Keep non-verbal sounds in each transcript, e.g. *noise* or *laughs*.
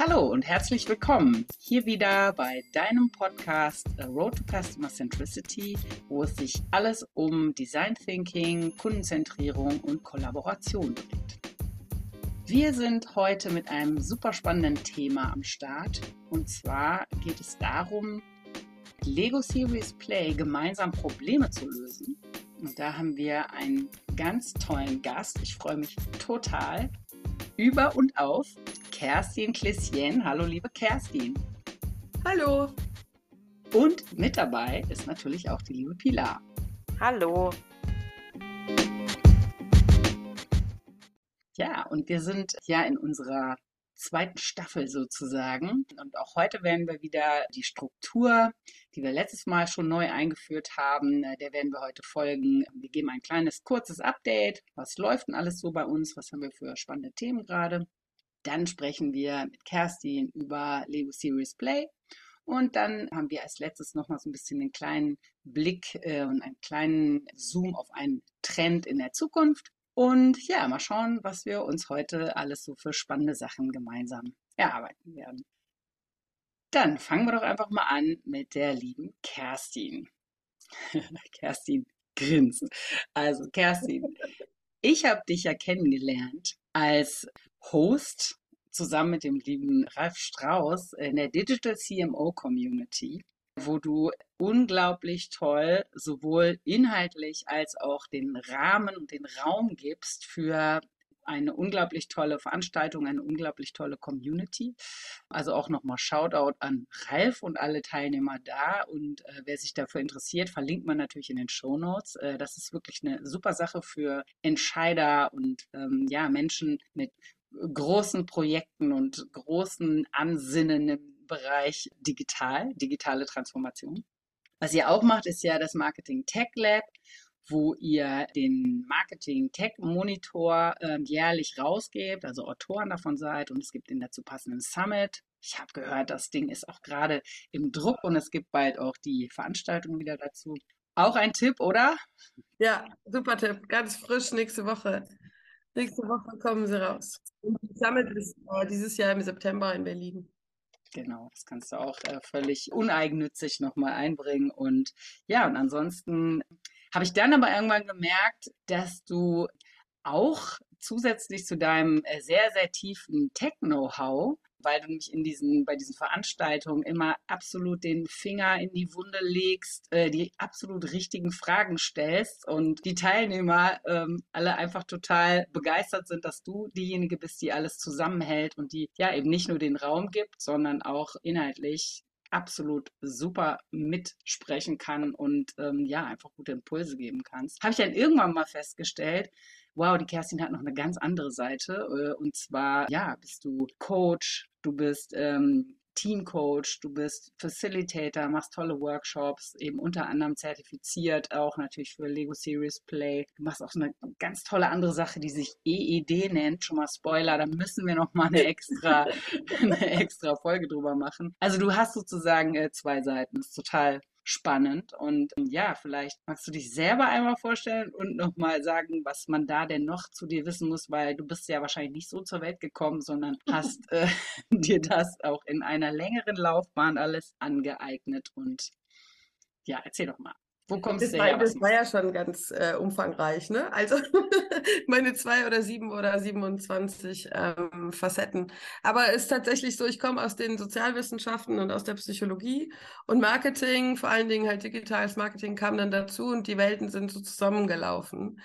Hallo und herzlich willkommen hier wieder bei deinem Podcast A Road to Customer Centricity, wo es sich alles um Design Thinking, Kundenzentrierung und Kollaboration dreht. Wir sind heute mit einem super spannenden Thema am Start und zwar geht es darum, Lego Series Play gemeinsam Probleme zu lösen. Und da haben wir einen ganz tollen Gast. Ich freue mich total über und auf Kerstin Klissien. Hallo, liebe Kerstin. Hallo. Und mit dabei ist natürlich auch die liebe Pilar. Hallo. Ja, und wir sind ja in unserer zweiten Staffel sozusagen. Und auch heute werden wir wieder die Struktur, die wir letztes Mal schon neu eingeführt haben, äh, der werden wir heute folgen. Wir geben ein kleines, kurzes Update. Was läuft denn alles so bei uns? Was haben wir für spannende Themen gerade? Dann sprechen wir mit Kerstin über Lego Series Play. Und dann haben wir als letztes nochmal so ein bisschen einen kleinen Blick äh, und einen kleinen Zoom auf einen Trend in der Zukunft. Und ja, mal schauen, was wir uns heute alles so für spannende Sachen gemeinsam erarbeiten werden. Dann fangen wir doch einfach mal an mit der lieben Kerstin. *laughs* Kerstin grinst. Also Kerstin, *laughs* ich habe dich ja kennengelernt als Host zusammen mit dem lieben Ralf Strauß in der Digital CMO Community, wo du unglaublich toll sowohl inhaltlich als auch den Rahmen und den Raum gibst für eine unglaublich tolle Veranstaltung, eine unglaublich tolle Community. Also auch nochmal Shoutout an Ralf und alle Teilnehmer da. Und äh, wer sich dafür interessiert, verlinkt man natürlich in den Show Notes. Äh, das ist wirklich eine super Sache für Entscheider und ähm, ja, Menschen mit großen Projekten und großen Ansinnen im Bereich digital, digitale Transformation. Was ihr auch macht, ist ja das Marketing Tech Lab, wo ihr den Marketing Tech Monitor äh, jährlich rausgebt, also Autoren davon seid und es gibt den dazu passenden Summit. Ich habe gehört, das Ding ist auch gerade im Druck und es gibt bald auch die Veranstaltung wieder dazu. Auch ein Tipp, oder? Ja, super Tipp. Ganz frisch nächste Woche. Nächste Woche kommen sie raus. Und die Summit ist äh, dieses Jahr im September in Berlin. Genau, das kannst du auch äh, völlig uneigennützig nochmal einbringen. Und ja, und ansonsten habe ich dann aber irgendwann gemerkt, dass du auch zusätzlich zu deinem äh, sehr, sehr tiefen Tech-Know-how weil du mich in diesen, bei diesen Veranstaltungen immer absolut den Finger in die Wunde legst, äh, die absolut richtigen Fragen stellst und die Teilnehmer ähm, alle einfach total begeistert sind, dass du diejenige bist, die alles zusammenhält und die ja eben nicht nur den Raum gibt, sondern auch inhaltlich absolut super mitsprechen kann und ähm, ja, einfach gute Impulse geben kannst. Habe ich dann irgendwann mal festgestellt, wow, die Kerstin hat noch eine ganz andere Seite. Äh, und zwar, ja, bist du Coach, du bist ähm, Teamcoach, du bist Facilitator, machst tolle Workshops, eben unter anderem zertifiziert, auch natürlich für Lego Series Play. Du machst auch so eine ganz tolle andere Sache, die sich EED nennt. Schon mal Spoiler, da müssen wir noch mal eine extra, *laughs* eine extra Folge drüber machen. Also du hast sozusagen äh, zwei Seiten. Das ist total spannend. Und ähm, ja, vielleicht magst du dich selber einmal vorstellen und nochmal sagen, was man da denn noch zu dir wissen muss, weil du bist ja wahrscheinlich nicht so zur Welt gekommen, sondern *laughs* hast äh, *laughs* dir das auch in einer längeren Laufbahn alles angeeignet. Und ja, erzähl doch mal. Wo kommst das du her? War, das war ja schon ganz äh, umfangreich, ne? Also *laughs* meine zwei oder sieben oder 27 ähm, Facetten. Aber es ist tatsächlich so, ich komme aus den Sozialwissenschaften und aus der Psychologie und Marketing, vor allen Dingen halt digitales Marketing kam dann dazu und die Welten sind so zusammengelaufen.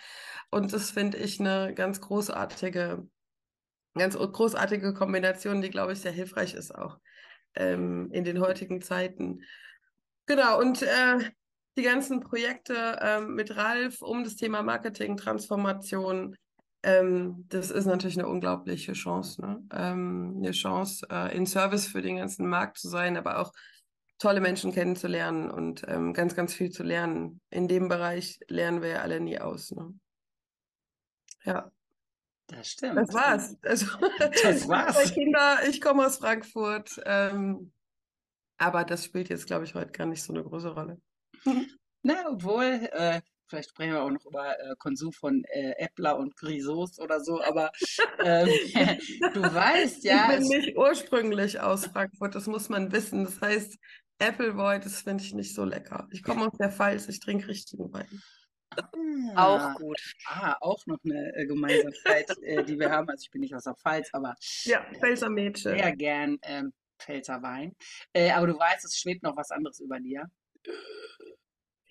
Und das finde ich eine ganz großartige, ganz großartige Kombination, die, glaube ich, sehr hilfreich ist auch ähm, in den heutigen Zeiten. Genau, und äh, die ganzen Projekte ähm, mit Ralf um das Thema Marketing, Transformation. Ähm, das ist natürlich eine unglaubliche Chance. Ne? Ähm, eine Chance, äh, in Service für den ganzen Markt zu sein, aber auch tolle Menschen kennenzulernen und ähm, ganz, ganz viel zu lernen. In dem Bereich lernen wir ja alle nie aus. Ne? Ja. Das stimmt. Das war's. Also, *laughs* das *laughs* war's. Kinder, ich komme aus Frankfurt. Ähm, aber das spielt jetzt, glaube ich, heute gar nicht so eine große Rolle. *laughs* Na, obwohl, äh, Vielleicht sprechen wir auch noch über äh, Konsum von äh, Äppler und Grisos oder so, aber ähm, *laughs* du weißt ja. Ich bin nicht ursprünglich aus Frankfurt, das muss man wissen. Das heißt, Appleboy, das finde ich nicht so lecker. Ich komme aus der Pfalz, ich trinke richtigen Wein. Ah, auch gut. Ah, auch noch eine äh, Gemeinsamkeit, äh, die wir haben. Also ich bin nicht aus der Pfalz, aber ja, Pfälzer Mädchen. Sehr gern ähm, Pfälzer Wein. Äh, aber du weißt, es schwebt noch was anderes über dir.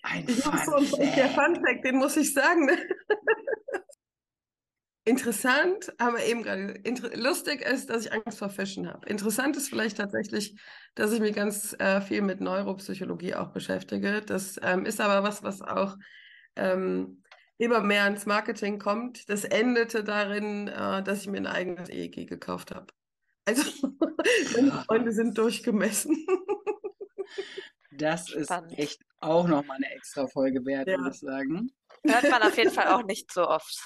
Ein Fun so, Der Fun Fact, den muss ich sagen. Interessant, aber eben gerade lustig ist, dass ich Angst vor Fischen habe. Interessant ist vielleicht tatsächlich, dass ich mich ganz äh, viel mit Neuropsychologie auch beschäftige. Das ähm, ist aber was, was auch ähm, immer mehr ins Marketing kommt. Das endete darin, äh, dass ich mir ein eigenes EEG gekauft habe. Also *laughs* meine Freunde sind durchgemessen. Das ist Spannend. echt auch nochmal eine extra Folge wert, ja. würde ich sagen. Hört man auf jeden Fall auch *laughs* nicht so oft.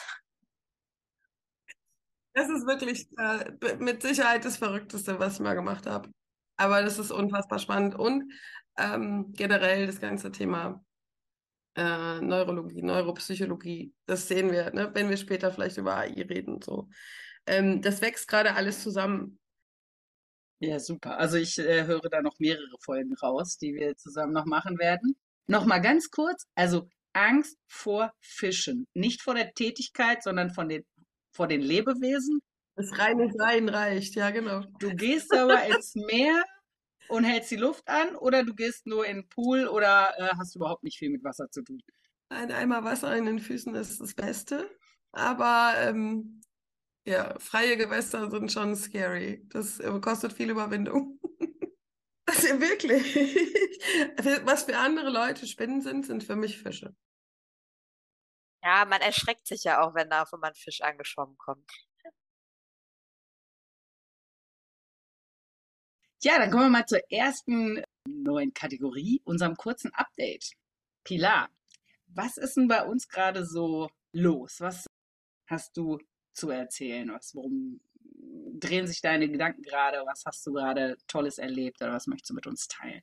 Das ist wirklich äh, mit Sicherheit das Verrückteste, was ich mal gemacht habe. Aber das ist unfassbar spannend. Und ähm, generell das ganze Thema äh, Neurologie, Neuropsychologie, das sehen wir, ne, wenn wir später vielleicht über AI reden. So. Ähm, das wächst gerade alles zusammen. Ja, super. Also ich äh, höre da noch mehrere Folgen raus, die wir zusammen noch machen werden. Nochmal ganz kurz, also Angst vor Fischen. Nicht vor der Tätigkeit, sondern von den, vor den Lebewesen. Das reine Sein reicht, ja, genau. Du gehst aber ins Meer und hältst die Luft an oder du gehst nur in den Pool oder äh, hast überhaupt nicht viel mit Wasser zu tun? Ein Eimer Wasser in den Füßen ist das Beste. Aber ähm, ja, freie Gewässer sind schon scary. Das äh, kostet viel Überwindung. *laughs* Also wirklich. *laughs* Was für andere Leute Spinnen sind, sind für mich Fische. Ja, man erschreckt sich ja auch, wenn da auf einmal ein Fisch angeschwommen kommt. Ja, dann kommen wir mal zur ersten neuen Kategorie, unserem kurzen Update. Pilar, was ist denn bei uns gerade so los? Was hast du zu erzählen? Was, worum drehen sich deine Gedanken gerade? Was hast du gerade Tolles erlebt oder was möchtest du mit uns teilen?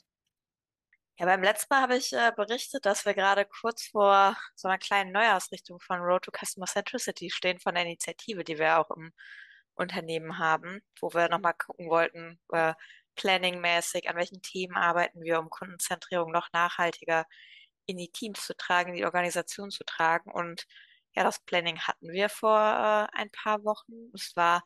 Ja, beim letzten Mal habe ich äh, berichtet, dass wir gerade kurz vor so einer kleinen Neuausrichtung von Road to Customer Centricity stehen, von der Initiative, die wir auch im Unternehmen haben, wo wir nochmal gucken wollten, äh, planningmäßig, an welchen Themen arbeiten wir, um Kundenzentrierung noch nachhaltiger in die Teams zu tragen, in die Organisation zu tragen. Und ja, das Planning hatten wir vor äh, ein paar Wochen. Es war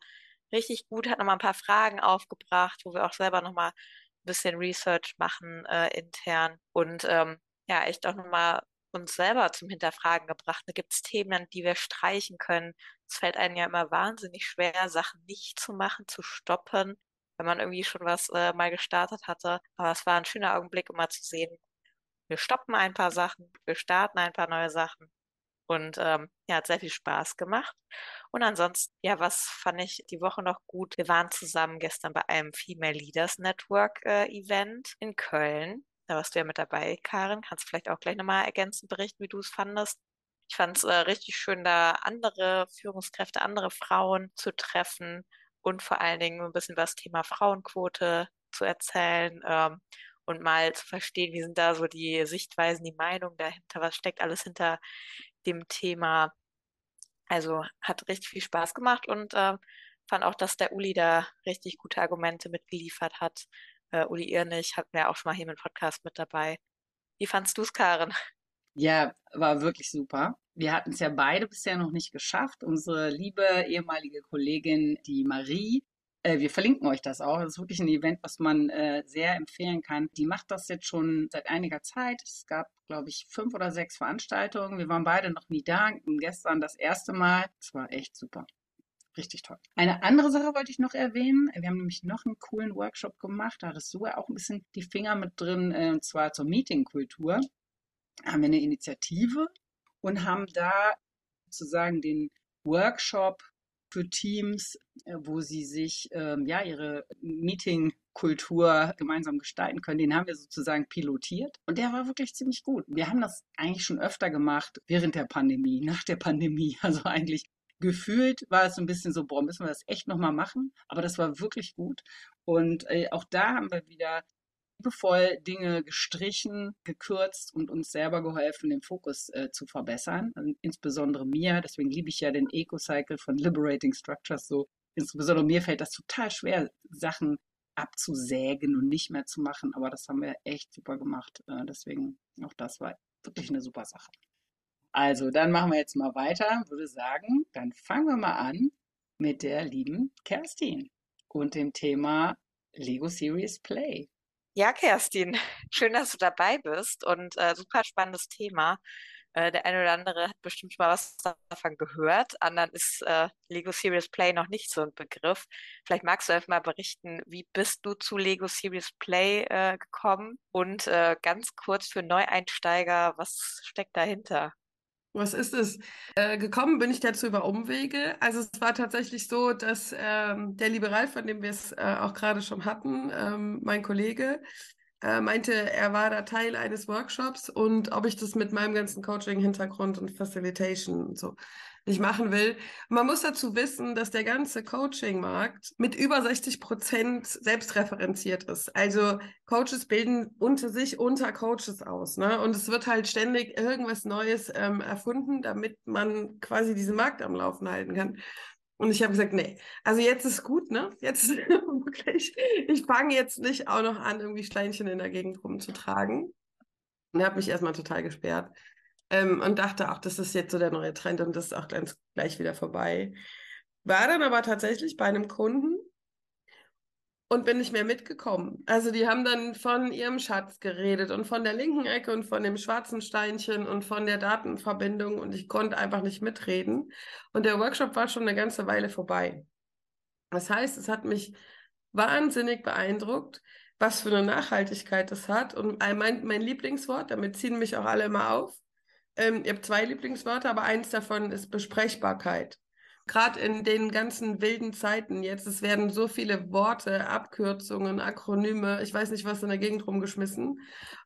richtig gut, hat nochmal ein paar Fragen aufgebracht, wo wir auch selber nochmal ein bisschen Research machen äh, intern und ähm, ja, echt auch nochmal uns selber zum Hinterfragen gebracht. Da gibt es Themen, die wir streichen können. Es fällt einem ja immer wahnsinnig schwer, Sachen nicht zu machen, zu stoppen, wenn man irgendwie schon was äh, mal gestartet hatte. Aber es war ein schöner Augenblick, mal zu sehen, wir stoppen ein paar Sachen, wir starten ein paar neue Sachen und ähm, ja, hat sehr viel Spaß gemacht. Und ansonsten, ja, was fand ich die Woche noch gut? Wir waren zusammen gestern bei einem Female Leaders Network äh, Event in Köln. Da warst du ja mit dabei, Karin. Kannst du vielleicht auch gleich nochmal ergänzend berichten, wie du es fandest. Ich fand es äh, richtig schön, da andere Führungskräfte, andere Frauen zu treffen und vor allen Dingen ein bisschen über das Thema Frauenquote zu erzählen ähm, und mal zu verstehen, wie sind da so die Sichtweisen, die Meinung dahinter, was steckt alles hinter dem Thema. Also hat richtig viel Spaß gemacht und äh, fand auch, dass der Uli da richtig gute Argumente mitgeliefert hat. Äh, Uli Irnig hatten wir auch schon mal hier im Podcast mit dabei. Wie fandst du es, Karen? Ja, war wirklich super. Wir hatten es ja beide bisher noch nicht geschafft. Unsere liebe ehemalige Kollegin, die Marie, äh, wir verlinken euch das auch. Das ist wirklich ein Event, was man äh, sehr empfehlen kann. Die macht das jetzt schon seit einiger Zeit. Es gab, glaube ich, fünf oder sechs Veranstaltungen. Wir waren beide noch nie da. Und gestern das erste Mal. Es war echt super. Richtig toll. Eine andere Sache wollte ich noch erwähnen. Wir haben nämlich noch einen coolen Workshop gemacht. Da hattest du ja auch ein bisschen die Finger mit drin, äh, und zwar zur Meetingkultur. Da haben wir eine Initiative und haben da sozusagen den Workshop für Teams, äh, wo sie sich ähm, ja ihre Meeting-Kultur gemeinsam gestalten können. Den haben wir sozusagen pilotiert und der war wirklich ziemlich gut. Wir haben das eigentlich schon öfter gemacht während der Pandemie, nach der Pandemie. *laughs* Also eigentlich gefühlt war es so ein bisschen so, boah, müssen wir das echt nochmal machen? Aber das war wirklich gut. Und äh, auch da haben wir wieder liebevoll Dinge gestrichen, gekürzt und uns selber geholfen, den Fokus äh, zu verbessern. Also insbesondere mir, deswegen liebe ich ja den Eco-Cycle von Liberating Structures so. Insbesondere mir fällt das total schwer, Sachen abzusägen und nicht mehr zu machen, aber das haben wir echt super gemacht. Äh, deswegen auch das war wirklich eine super Sache. Also, dann machen wir jetzt mal weiter, würde sagen, dann fangen wir mal an mit der lieben Kerstin und dem Thema Lego Series Play. Ja, Kerstin, *laughs* schön, dass du dabei bist und äh, super spannendes Thema. Äh, der eine oder andere hat bestimmt schon mal was davon gehört. Anderen ist äh, Lego Serious Play noch nicht so ein Begriff. Vielleicht magst du einfach mal berichten, wie bist du zu Lego Serious Play äh, gekommen? Und äh, ganz kurz für Neueinsteiger, was steckt dahinter? Was ist es? Äh, gekommen bin ich dazu über Umwege. Also es war tatsächlich so, dass ähm, der Liberal, von dem wir es äh, auch gerade schon hatten, ähm, mein Kollege, äh, meinte, er war da Teil eines Workshops und ob ich das mit meinem ganzen Coaching-Hintergrund und Facilitation und so nicht machen will. Man muss dazu wissen, dass der ganze Coaching-Markt mit über 60 Prozent selbstreferenziert ist. Also Coaches bilden unter sich unter Coaches aus. Ne? Und es wird halt ständig irgendwas Neues ähm, erfunden, damit man quasi diesen Markt am Laufen halten kann. Und ich habe gesagt, nee, also jetzt ist gut, ne? Jetzt *laughs* wirklich, ich fange jetzt nicht auch noch an, irgendwie Steinchen in der Gegend rumzutragen. Und habe mich erstmal total gesperrt. Ähm, und dachte auch, das ist jetzt so der neue Trend und das ist auch ganz gleich wieder vorbei. War dann aber tatsächlich bei einem Kunden, und bin nicht mehr mitgekommen. Also die haben dann von ihrem Schatz geredet und von der linken Ecke und von dem schwarzen Steinchen und von der Datenverbindung und ich konnte einfach nicht mitreden. Und der Workshop war schon eine ganze Weile vorbei. Das heißt, es hat mich wahnsinnig beeindruckt, was für eine Nachhaltigkeit das hat. Und mein, mein Lieblingswort, damit ziehen mich auch alle immer auf. Ähm, ich habe zwei Lieblingswörter, aber eins davon ist Besprechbarkeit gerade in den ganzen wilden Zeiten jetzt, es werden so viele Worte, Abkürzungen, Akronyme, ich weiß nicht, was in der Gegend rumgeschmissen,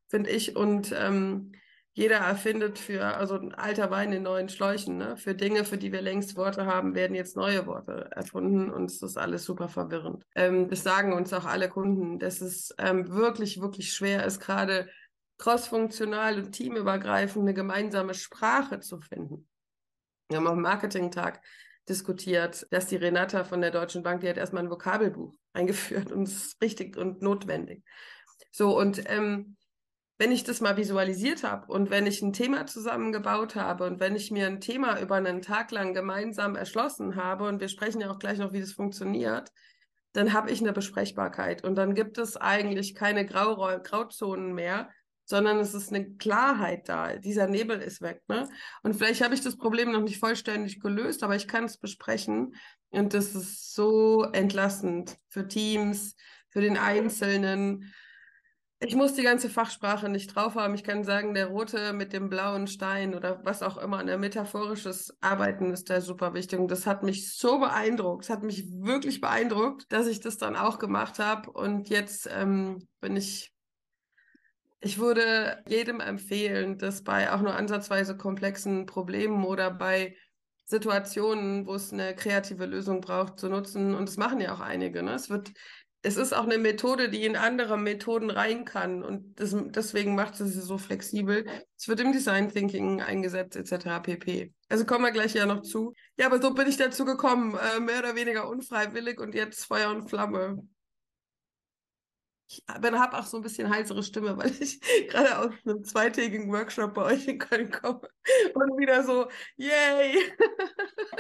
finde ich. Und ähm, jeder erfindet für, also alter Wein in neuen Schläuchen, ne? für Dinge, für die wir längst Worte haben, werden jetzt neue Worte erfunden und es ist alles super verwirrend. Ähm, das sagen uns auch alle Kunden, dass es ähm, wirklich, wirklich schwer ist, gerade crossfunktional und teamübergreifend eine gemeinsame Sprache zu finden. Wir haben auch einen Marketing-Tag diskutiert, dass die Renata von der Deutschen Bank, die hat erstmal ein Vokabelbuch eingeführt und es ist richtig und notwendig. So, und ähm, wenn ich das mal visualisiert habe und wenn ich ein Thema zusammengebaut habe und wenn ich mir ein Thema über einen Tag lang gemeinsam erschlossen habe und wir sprechen ja auch gleich noch, wie das funktioniert, dann habe ich eine Besprechbarkeit und dann gibt es eigentlich keine Grau Grauzonen mehr, sondern es ist eine Klarheit da. Dieser Nebel ist weg. Ne? Und vielleicht habe ich das Problem noch nicht vollständig gelöst, aber ich kann es besprechen. Und das ist so entlastend für Teams, für den Einzelnen. Ich muss die ganze Fachsprache nicht drauf haben. Ich kann sagen, der rote mit dem blauen Stein oder was auch immer, ein metaphorisches Arbeiten ist da super wichtig. Und das hat mich so beeindruckt. Es hat mich wirklich beeindruckt, dass ich das dann auch gemacht habe. Und jetzt ähm, bin ich ich würde jedem empfehlen, das bei auch nur ansatzweise komplexen Problemen oder bei Situationen, wo es eine kreative Lösung braucht, zu nutzen. Und das machen ja auch einige. Ne? Es wird, es ist auch eine Methode, die in andere Methoden rein kann. Und das, deswegen macht sie sie so flexibel. Es wird im Design Thinking eingesetzt, etc. pp. Also kommen wir gleich ja noch zu. Ja, aber so bin ich dazu gekommen, äh, mehr oder weniger unfreiwillig und jetzt Feuer und Flamme ich habe auch so ein bisschen heisere Stimme, weil *laughs* ich gerade aus einem zweitägigen Workshop bei euch in Köln komme und wieder so, yay!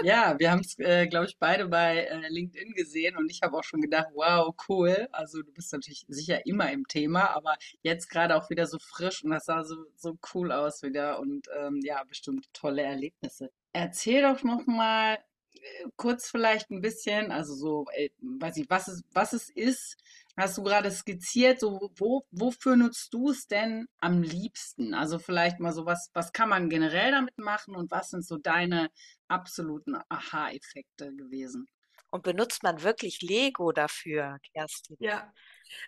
Ja, wir haben es, äh, glaube ich, beide bei äh, LinkedIn gesehen und ich habe auch schon gedacht, wow, cool. Also du bist natürlich sicher immer im Thema, aber jetzt gerade auch wieder so frisch und das sah so, so cool aus wieder und ähm, ja, bestimmt tolle Erlebnisse. Erzähl doch noch mal äh, kurz vielleicht ein bisschen, also so, äh, weiß ich, was es, was es ist, hast du gerade skizziert, so wo, wofür nutzt du es denn am liebsten? Also vielleicht mal so was, was kann man generell damit machen und was sind so deine absoluten Aha-Effekte gewesen? Und benutzt man wirklich Lego dafür, Kerstin? Ja,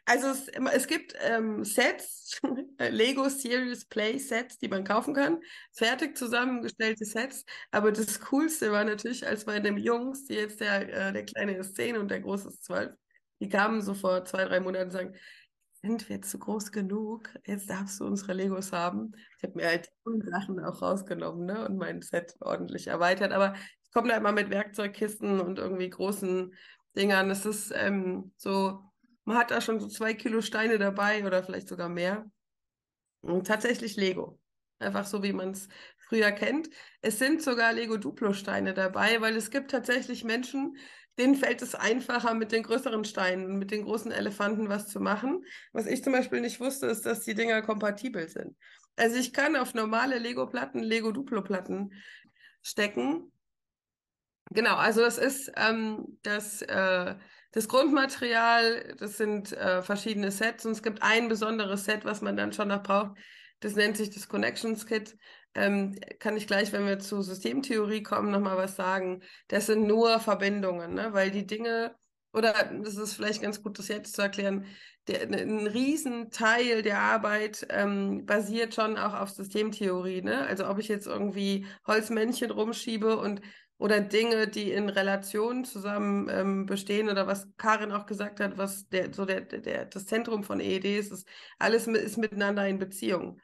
also es, es gibt ähm, Sets, *laughs* Lego Series Play Sets, die man kaufen kann, fertig zusammengestellte Sets. Aber das Coolste war natürlich, als meine Jungs, die jetzt der, äh, der Kleine ist 10 und der Große ist 12, die kamen so vor zwei, drei Monaten und sagen, sind wir zu groß genug? Jetzt darfst du unsere Legos haben. Ich habe mir halt Sachen auch rausgenommen ne? und mein Set ordentlich erweitert. Aber ich komme da immer mit Werkzeugkisten und irgendwie großen Dingern. Es ist ähm, so, man hat da schon so zwei Kilo Steine dabei oder vielleicht sogar mehr. Und tatsächlich Lego. Einfach so, wie man es früher kennt. Es sind sogar Lego-Duplo-Steine dabei, weil es gibt tatsächlich Menschen, denen fällt es einfacher, mit den größeren Steinen, mit den großen Elefanten was zu machen. Was ich zum Beispiel nicht wusste, ist, dass die Dinger kompatibel sind. Also ich kann auf normale Lego-Platten Lego-Duplo-Platten stecken. Genau, also das ist ähm, das, äh, das Grundmaterial, das sind äh, verschiedene Sets und es gibt ein besonderes Set, was man dann schon noch braucht. Das nennt sich das Connections Kit. Ähm, kann ich gleich, wenn wir zu Systemtheorie kommen, nochmal was sagen. Das sind nur Verbindungen, ne? weil die Dinge, oder das ist vielleicht ganz gut, das jetzt zu erklären, der, ein Riesenteil der Arbeit ähm, basiert schon auch auf Systemtheorie. Ne? Also ob ich jetzt irgendwie Holzmännchen rumschiebe und oder Dinge, die in Relationen zusammen ähm, bestehen oder was Karin auch gesagt hat, was der so der, der das Zentrum von EED ist, ist alles ist miteinander in Beziehung.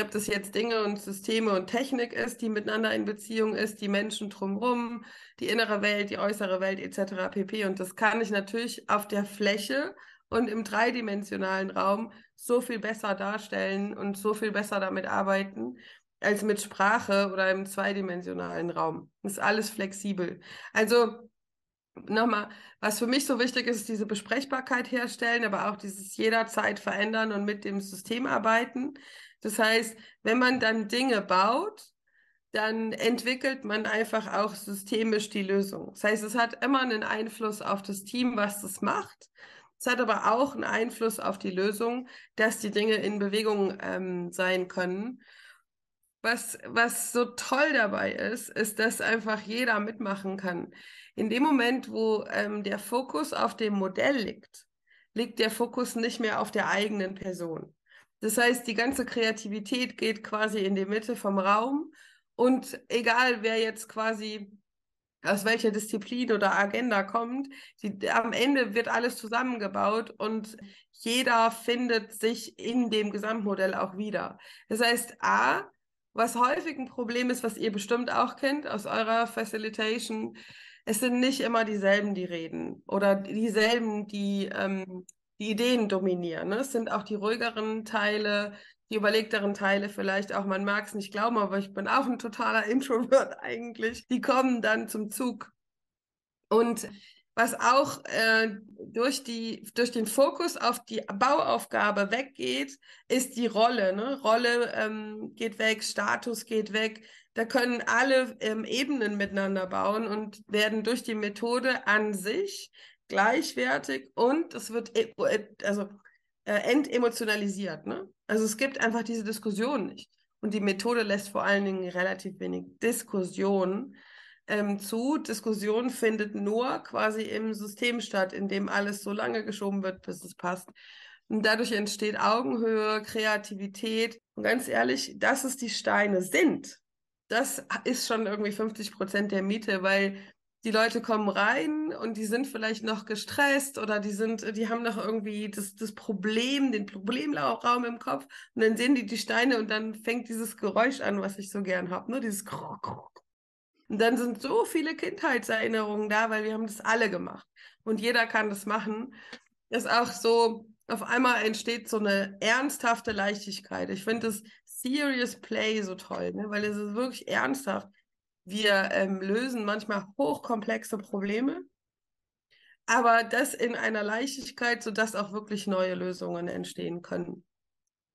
Ob das jetzt Dinge und Systeme und Technik ist, die miteinander in Beziehung ist, die Menschen drumherum, die innere Welt, die äußere Welt etc. pp. Und das kann ich natürlich auf der Fläche und im dreidimensionalen Raum so viel besser darstellen und so viel besser damit arbeiten als mit Sprache oder im zweidimensionalen Raum. Ist alles flexibel. Also nochmal, was für mich so wichtig ist, ist diese Besprechbarkeit herstellen, aber auch dieses jederzeit verändern und mit dem System arbeiten. Das heißt, wenn man dann Dinge baut, dann entwickelt man einfach auch systemisch die Lösung. Das heißt, es hat immer einen Einfluss auf das Team, was das macht. Es hat aber auch einen Einfluss auf die Lösung, dass die Dinge in Bewegung ähm, sein können. Was, was so toll dabei ist, ist, dass einfach jeder mitmachen kann. In dem Moment, wo ähm, der Fokus auf dem Modell liegt, liegt der Fokus nicht mehr auf der eigenen Person. Das heißt, die ganze Kreativität geht quasi in die Mitte vom Raum und egal wer jetzt quasi aus welcher Disziplin oder Agenda kommt, die, am Ende wird alles zusammengebaut und jeder findet sich in dem Gesamtmodell auch wieder. Das heißt, A, was häufig ein Problem ist, was ihr bestimmt auch kennt aus eurer Facilitation, es sind nicht immer dieselben, die reden oder dieselben, die ähm, die Ideen dominieren. Ne? Es sind auch die ruhigeren Teile, die überlegteren Teile vielleicht auch. Man mag es nicht glauben, aber ich bin auch ein totaler Introvert *laughs* eigentlich. Die kommen dann zum Zug. Und was auch äh, durch, die, durch den Fokus auf die Bauaufgabe weggeht, ist die Rolle. Ne? Rolle ähm, geht weg, Status geht weg. Da können alle ähm, Ebenen miteinander bauen und werden durch die Methode an sich gleichwertig und es wird e, äh, also äh, entemotionalisiert. Ne? Also es gibt einfach diese Diskussion nicht. Und die Methode lässt vor allen Dingen relativ wenig Diskussion ähm, zu. Diskussion findet nur quasi im System statt, in dem alles so lange geschoben wird, bis es passt. Und dadurch entsteht Augenhöhe, Kreativität. Und ganz ehrlich, dass es die Steine sind, das ist schon irgendwie 50 Prozent der Miete, weil die Leute kommen rein und die sind vielleicht noch gestresst oder die sind, die haben noch irgendwie das, das Problem, den Problemraum im Kopf und dann sehen die die Steine und dann fängt dieses Geräusch an, was ich so gern habe, ne? Dieses. Und dann sind so viele Kindheitserinnerungen da, weil wir haben das alle gemacht und jeder kann das machen. Das ist auch so, auf einmal entsteht so eine ernsthafte Leichtigkeit. Ich finde das Serious Play so toll, ne? weil es ist wirklich ernsthaft. Wir ähm, lösen manchmal hochkomplexe Probleme, aber das in einer Leichtigkeit, sodass auch wirklich neue Lösungen entstehen können.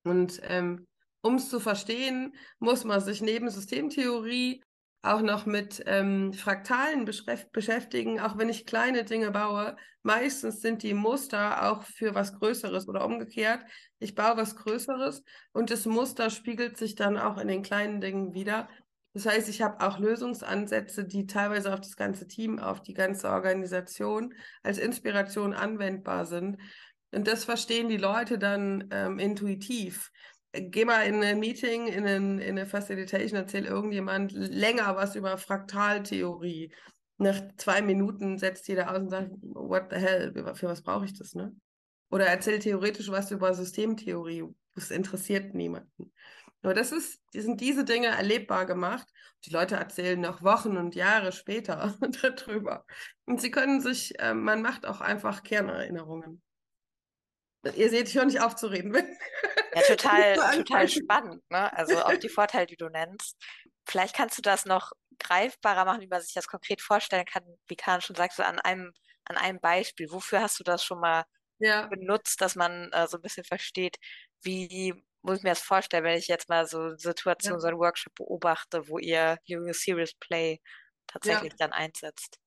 Und ähm, um es zu verstehen, muss man sich neben Systemtheorie auch noch mit ähm, Fraktalen beschäftigen, auch wenn ich kleine Dinge baue. Meistens sind die Muster auch für was Größeres oder umgekehrt. Ich baue was Größeres und das Muster spiegelt sich dann auch in den kleinen Dingen wieder. Das heißt, ich habe auch Lösungsansätze, die teilweise auf das ganze Team, auf die ganze Organisation als Inspiration anwendbar sind. Und das verstehen die Leute dann ähm, intuitiv. Geh mal in ein Meeting, in, ein, in eine Facilitation, erzählt irgendjemand länger was über Fraktaltheorie. Nach zwei Minuten setzt jeder aus und sagt, what the hell, für was brauche ich das, ne? oder erzähl theoretisch was über Systemtheorie. Das interessiert niemanden. Nur das ist, die sind diese Dinge erlebbar gemacht. Die Leute erzählen noch Wochen und Jahre später *laughs* darüber. Und sie können sich, äh, man macht auch einfach Kernerinnerungen. Ihr seht, ich höre nicht aufzureden. *laughs* Ja, total, total spannend, ne? Also auch die Vorteile, die du nennst. Vielleicht kannst du das noch greifbarer machen, wie man sich das konkret vorstellen kann, wie Karin schon sagt, so an einem, an einem Beispiel. Wofür hast du das schon mal ja. benutzt, dass man äh, so ein bisschen versteht, wie muss ich mir das vorstellen, wenn ich jetzt mal so Situationen, ja. so einen Workshop beobachte, wo ihr Junge Serious Play tatsächlich ja. dann einsetzt?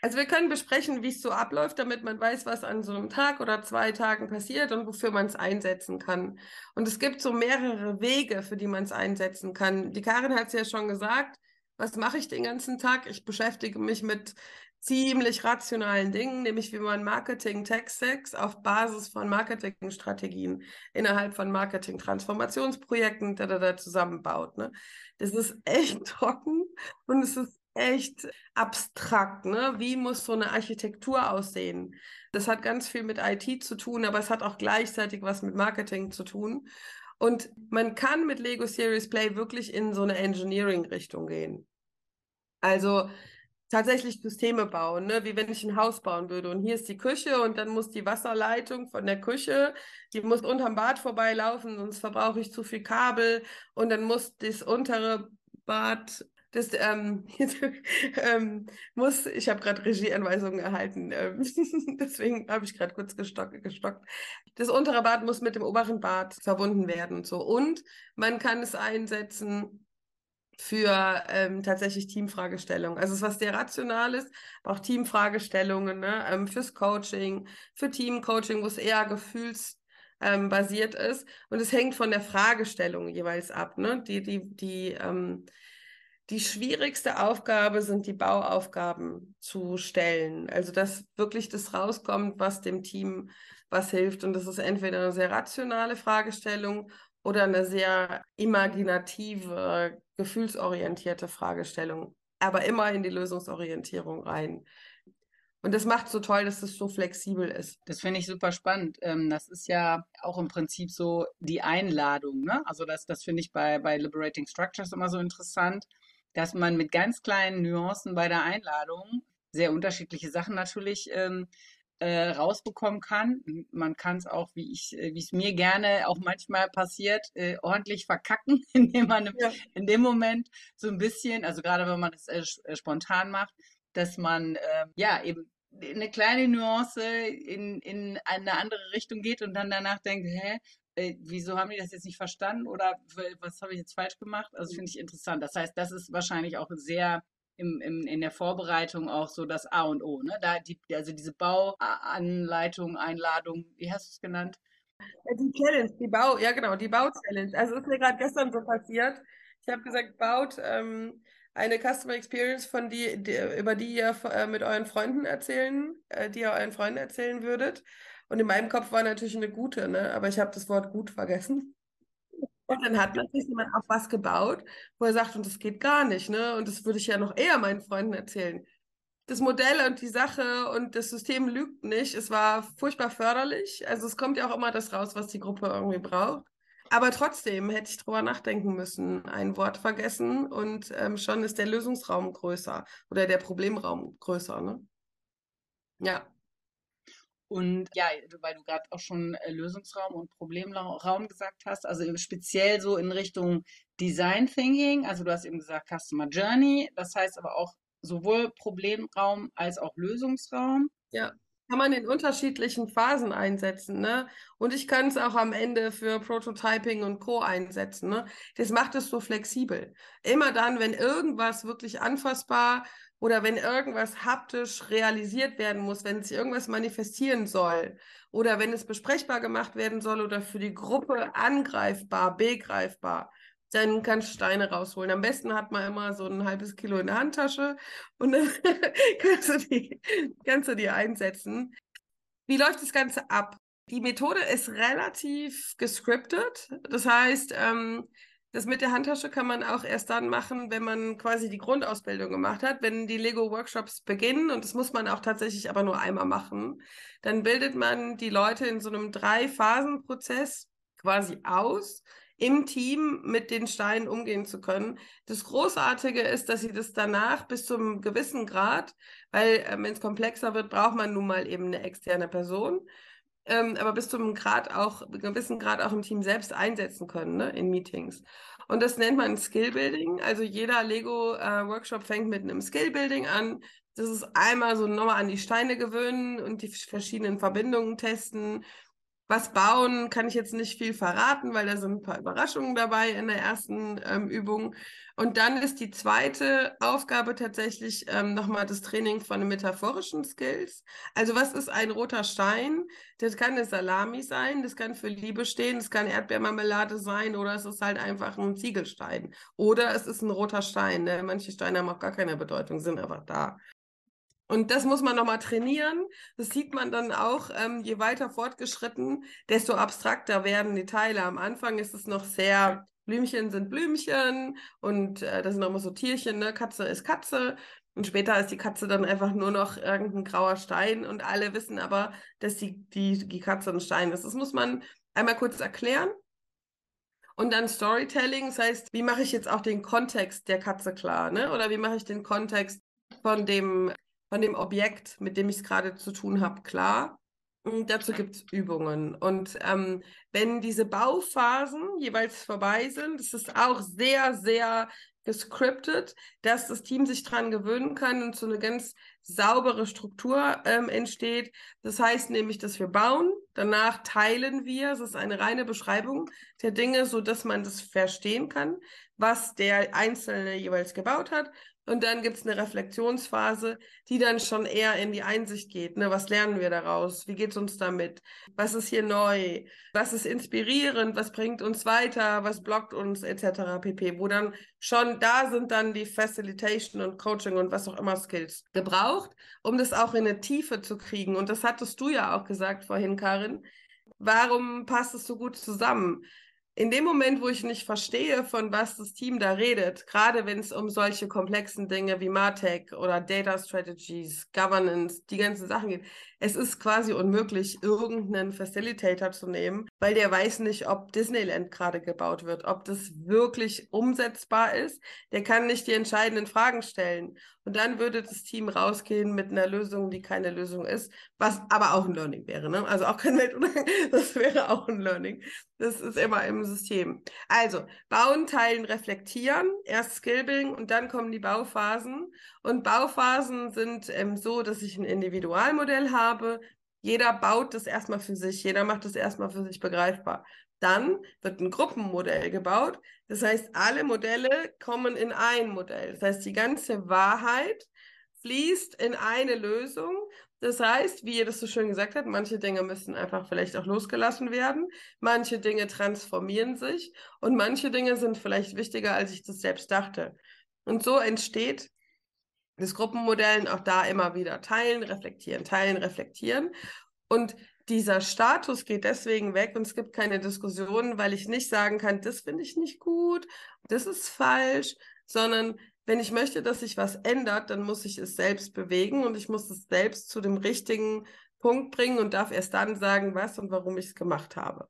Also wir können besprechen, wie es so abläuft, damit man weiß, was an so einem Tag oder zwei Tagen passiert und wofür man es einsetzen kann. Und es gibt so mehrere Wege, für die man es einsetzen kann. Die Karin hat es ja schon gesagt. Was mache ich den ganzen Tag? Ich beschäftige mich mit ziemlich rationalen Dingen, nämlich wie man Marketing-Tech-Stacks auf Basis von Marketingstrategien innerhalb von Marketing-Transformationsprojekten da, da, da zusammenbaut. Ne? Das ist echt *laughs* trocken und es ist echt abstrakt. Ne? Wie muss so eine Architektur aussehen? Das hat ganz viel mit IT zu tun, aber es hat auch gleichzeitig was mit Marketing zu tun. Und man kann mit Lego Series Play wirklich in so eine Engineering-Richtung gehen. Also tatsächlich Systeme bauen, ne? wie wenn ich ein Haus bauen würde. Und hier ist die Küche und dann muss die Wasserleitung von der Küche, die muss unterm Bad vorbeilaufen, sonst verbrauche ich zu viel Kabel. Und dann muss das untere Bad das ähm, *laughs* ähm, muss, ich habe gerade Regieanweisungen erhalten, ähm, *laughs* deswegen habe ich gerade kurz gestock, gestockt. Das untere Bad muss mit dem oberen Bad verbunden werden und so. Und man kann es einsetzen für ähm, tatsächlich Teamfragestellungen. Also es ist was sehr Rationales, auch Teamfragestellungen ne? ähm, fürs Coaching, für Teamcoaching, wo es eher gefühlsbasiert ähm, ist. Und es hängt von der Fragestellung jeweils ab. Ne? Die, die, die, ähm, die schwierigste Aufgabe sind die Bauaufgaben zu stellen. Also dass wirklich das rauskommt, was dem Team was hilft. Und das ist entweder eine sehr rationale Fragestellung oder eine sehr imaginative, gefühlsorientierte Fragestellung, aber immer in die Lösungsorientierung rein. Und das macht so toll, dass es so flexibel ist. Das finde ich super spannend. Ähm, das ist ja auch im Prinzip so die Einladung. Ne? Also das, das finde ich bei, bei Liberating Structures immer so interessant, dass man mit ganz kleinen Nuancen bei der Einladung sehr unterschiedliche Sachen natürlich ähm, äh, rausbekommen kann. Man kann es auch, wie ich, äh, wie es mir gerne auch manchmal passiert, äh, ordentlich verkacken, *laughs* indem man ja. in dem Moment so ein bisschen, also gerade wenn man es äh, äh, spontan macht, dass man äh, ja eben eine kleine Nuance in, in eine andere Richtung geht und dann danach denkt, hä, äh, wieso haben die das jetzt nicht verstanden oder was habe ich jetzt falsch gemacht? Also finde ich interessant. Das heißt, das ist wahrscheinlich auch sehr im, im, in der Vorbereitung auch so das A und O. Ne? Da die, also diese Bauanleitung, Einladung, wie hast du es genannt? Die Challenge, die Bau, ja genau, die Bau-Challenge. Also ist mir gerade gestern so passiert. Ich habe gesagt, baut ähm, eine Customer Experience, von die, die, über die ihr äh, mit euren Freunden erzählen, äh, die ihr euren Freunden erzählen würdet. Und in meinem Kopf war natürlich eine gute, ne? aber ich habe das Wort gut vergessen. Und dann hat natürlich jemand auch was gebaut, wo er sagt, und das geht gar nicht, ne? Und das würde ich ja noch eher meinen Freunden erzählen. Das Modell und die Sache und das System lügt nicht. Es war furchtbar förderlich. Also es kommt ja auch immer das raus, was die Gruppe irgendwie braucht. Aber trotzdem hätte ich drüber nachdenken müssen. Ein Wort vergessen und ähm, schon ist der Lösungsraum größer oder der Problemraum größer, ne? Ja. Und ja, weil du gerade auch schon äh, Lösungsraum und Problemraum gesagt hast, also speziell so in Richtung Design Thinking, also du hast eben gesagt Customer Journey, das heißt aber auch sowohl Problemraum als auch Lösungsraum. Ja, kann man in unterschiedlichen Phasen einsetzen, ne? Und ich kann es auch am Ende für Prototyping und Co. einsetzen, ne? Das macht es so flexibel. Immer dann, wenn irgendwas wirklich anfassbar oder wenn irgendwas haptisch realisiert werden muss, wenn sich irgendwas manifestieren soll oder wenn es besprechbar gemacht werden soll oder für die Gruppe angreifbar, begreifbar, dann kannst du Steine rausholen. Am besten hat man immer so ein halbes Kilo in der Handtasche und dann *laughs* kannst, du die, kannst du die einsetzen. Wie läuft das Ganze ab? Die Methode ist relativ gescriptet. Das heißt, ähm, Das mit der Handtasche kann man auch erst dann machen, wenn man quasi die Grundausbildung gemacht hat. Wenn die Lego-Workshops beginnen, und das muss man auch tatsächlich aber nur einmal machen, dann bildet man die Leute in so einem Drei-Phasen-Prozess quasi aus, im Team mit den Steinen umgehen zu können. Das Großartige ist, dass sie das danach bis zu einem gewissen Grad, weil äh, wenn es komplexer wird, braucht man nun mal eben eine externe Person ähm, aber bis zu einem Grad auch, gewissen Grad auch im Team selbst einsetzen können, ne, in Meetings. Und das nennt man Skillbuilding. Also jeder Lego-Workshop äh, fängt mit einem Skillbuilding an. Das ist einmal so nochmal an die Steine gewöhnen und die verschiedenen Verbindungen testen. Was bauen, kann ich jetzt nicht viel verraten, weil da sind ein paar Überraschungen dabei in der ersten ähm, Übung. Und dann ist die zweite Aufgabe tatsächlich ähm, nochmal das Training von metaphorischen Skills. Also was ist ein roter Stein? Das kann eine Salami sein, das kann für Liebe stehen, das kann Erdbeermarmelade sein oder es ist halt einfach ein Ziegelstein. Oder es ist ein roter Stein. Ne? Manche Steine haben auch gar keine Bedeutung, sind einfach da. Und das muss man nochmal trainieren. Das sieht man dann auch, ähm, je weiter fortgeschritten, desto abstrakter werden die Teile. Am Anfang ist es noch sehr, Blümchen sind Blümchen und äh, das sind auch immer so Tierchen, ne? Katze ist Katze. Und später ist die Katze dann einfach nur noch irgendein grauer Stein und alle wissen aber, dass die, die, die Katze ein Stein ist. Das muss man einmal kurz erklären. Und dann Storytelling, das heißt, wie mache ich jetzt auch den Kontext der Katze klar, ne? Oder wie mache ich den Kontext von dem von dem Objekt, mit dem ich es gerade zu tun habe, klar. Und dazu gibt es Übungen. Und ähm, wenn diese Bauphasen jeweils vorbei sind, ist es auch sehr, sehr gescriptet, dass das Team sich dran gewöhnen kann und so eine ganz saubere Struktur ähm, entsteht. Das heißt nämlich, dass wir bauen, danach teilen wir, es ist eine reine Beschreibung der Dinge, so dass man das verstehen kann, was der Einzelne jeweils gebaut hat. Und dann gibt es eine Reflexionsphase, die dann schon eher in die Einsicht geht. Ne? Was lernen wir daraus? Wie geht es uns damit? Was ist hier neu? Was ist inspirierend? Was bringt uns weiter? Was blockt uns etc. pp. Wo dann schon da sind dann die Facilitation und Coaching und was auch immer Skills gebraucht, um das auch in eine Tiefe zu kriegen. Und das hattest du ja auch gesagt vorhin, Karin. Warum passt es so gut zusammen? In dem Moment, wo ich nicht verstehe, von was das Team da redet, gerade wenn es um solche komplexen Dinge wie Martech oder Data Strategies, Governance, die ganzen Sachen geht, es ist quasi unmöglich, irgendeinen Facilitator zu nehmen, weil der weiß nicht, ob Disneyland gerade gebaut wird, ob das wirklich umsetzbar ist. Der kann nicht die entscheidenden Fragen stellen. Und dann würde das Team rausgehen mit einer Lösung, die keine Lösung ist, was aber auch ein Learning wäre. Ne? Also auch kein Weltuntergang, *laughs* das wäre auch ein Learning. Das ist immer im System. Also bauen, teilen, reflektieren, erst Skillbuilding und dann kommen die Bauphasen. Und Bauphasen sind ähm, so, dass ich ein Individualmodell habe. Jeder baut das erstmal für sich, jeder macht das erstmal für sich begreifbar. Dann wird ein Gruppenmodell gebaut. Das heißt, alle Modelle kommen in ein Modell. Das heißt, die ganze Wahrheit fließt in eine Lösung. Das heißt, wie ihr das so schön gesagt habt, manche Dinge müssen einfach vielleicht auch losgelassen werden. Manche Dinge transformieren sich und manche Dinge sind vielleicht wichtiger, als ich das selbst dachte. Und so entsteht das Gruppenmodell auch da immer wieder teilen, reflektieren, teilen, reflektieren. Und dieser Status geht deswegen weg und es gibt keine Diskussion, weil ich nicht sagen kann, das finde ich nicht gut, das ist falsch, sondern wenn ich möchte, dass sich was ändert, dann muss ich es selbst bewegen und ich muss es selbst zu dem richtigen Punkt bringen und darf erst dann sagen, was und warum ich es gemacht habe.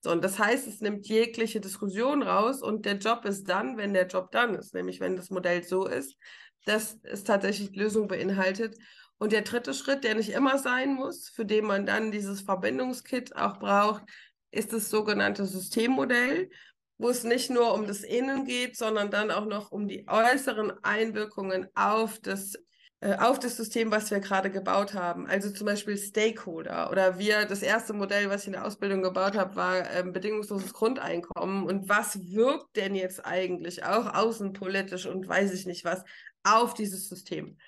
So, und das heißt, es nimmt jegliche Diskussion raus und der Job ist dann, wenn der Job dann ist, nämlich wenn das Modell so ist, dass es tatsächlich Lösung beinhaltet und der dritte Schritt, der nicht immer sein muss, für den man dann dieses Verbindungskit auch braucht, ist das sogenannte Systemmodell, wo es nicht nur um das Innen geht, sondern dann auch noch um die äußeren Einwirkungen auf das äh, auf das System, was wir gerade gebaut haben. Also zum Beispiel Stakeholder oder wir, das erste Modell, was ich in der Ausbildung gebaut habe, war ähm, bedingungsloses Grundeinkommen. Und was wirkt denn jetzt eigentlich auch außenpolitisch und weiß ich nicht was auf dieses System?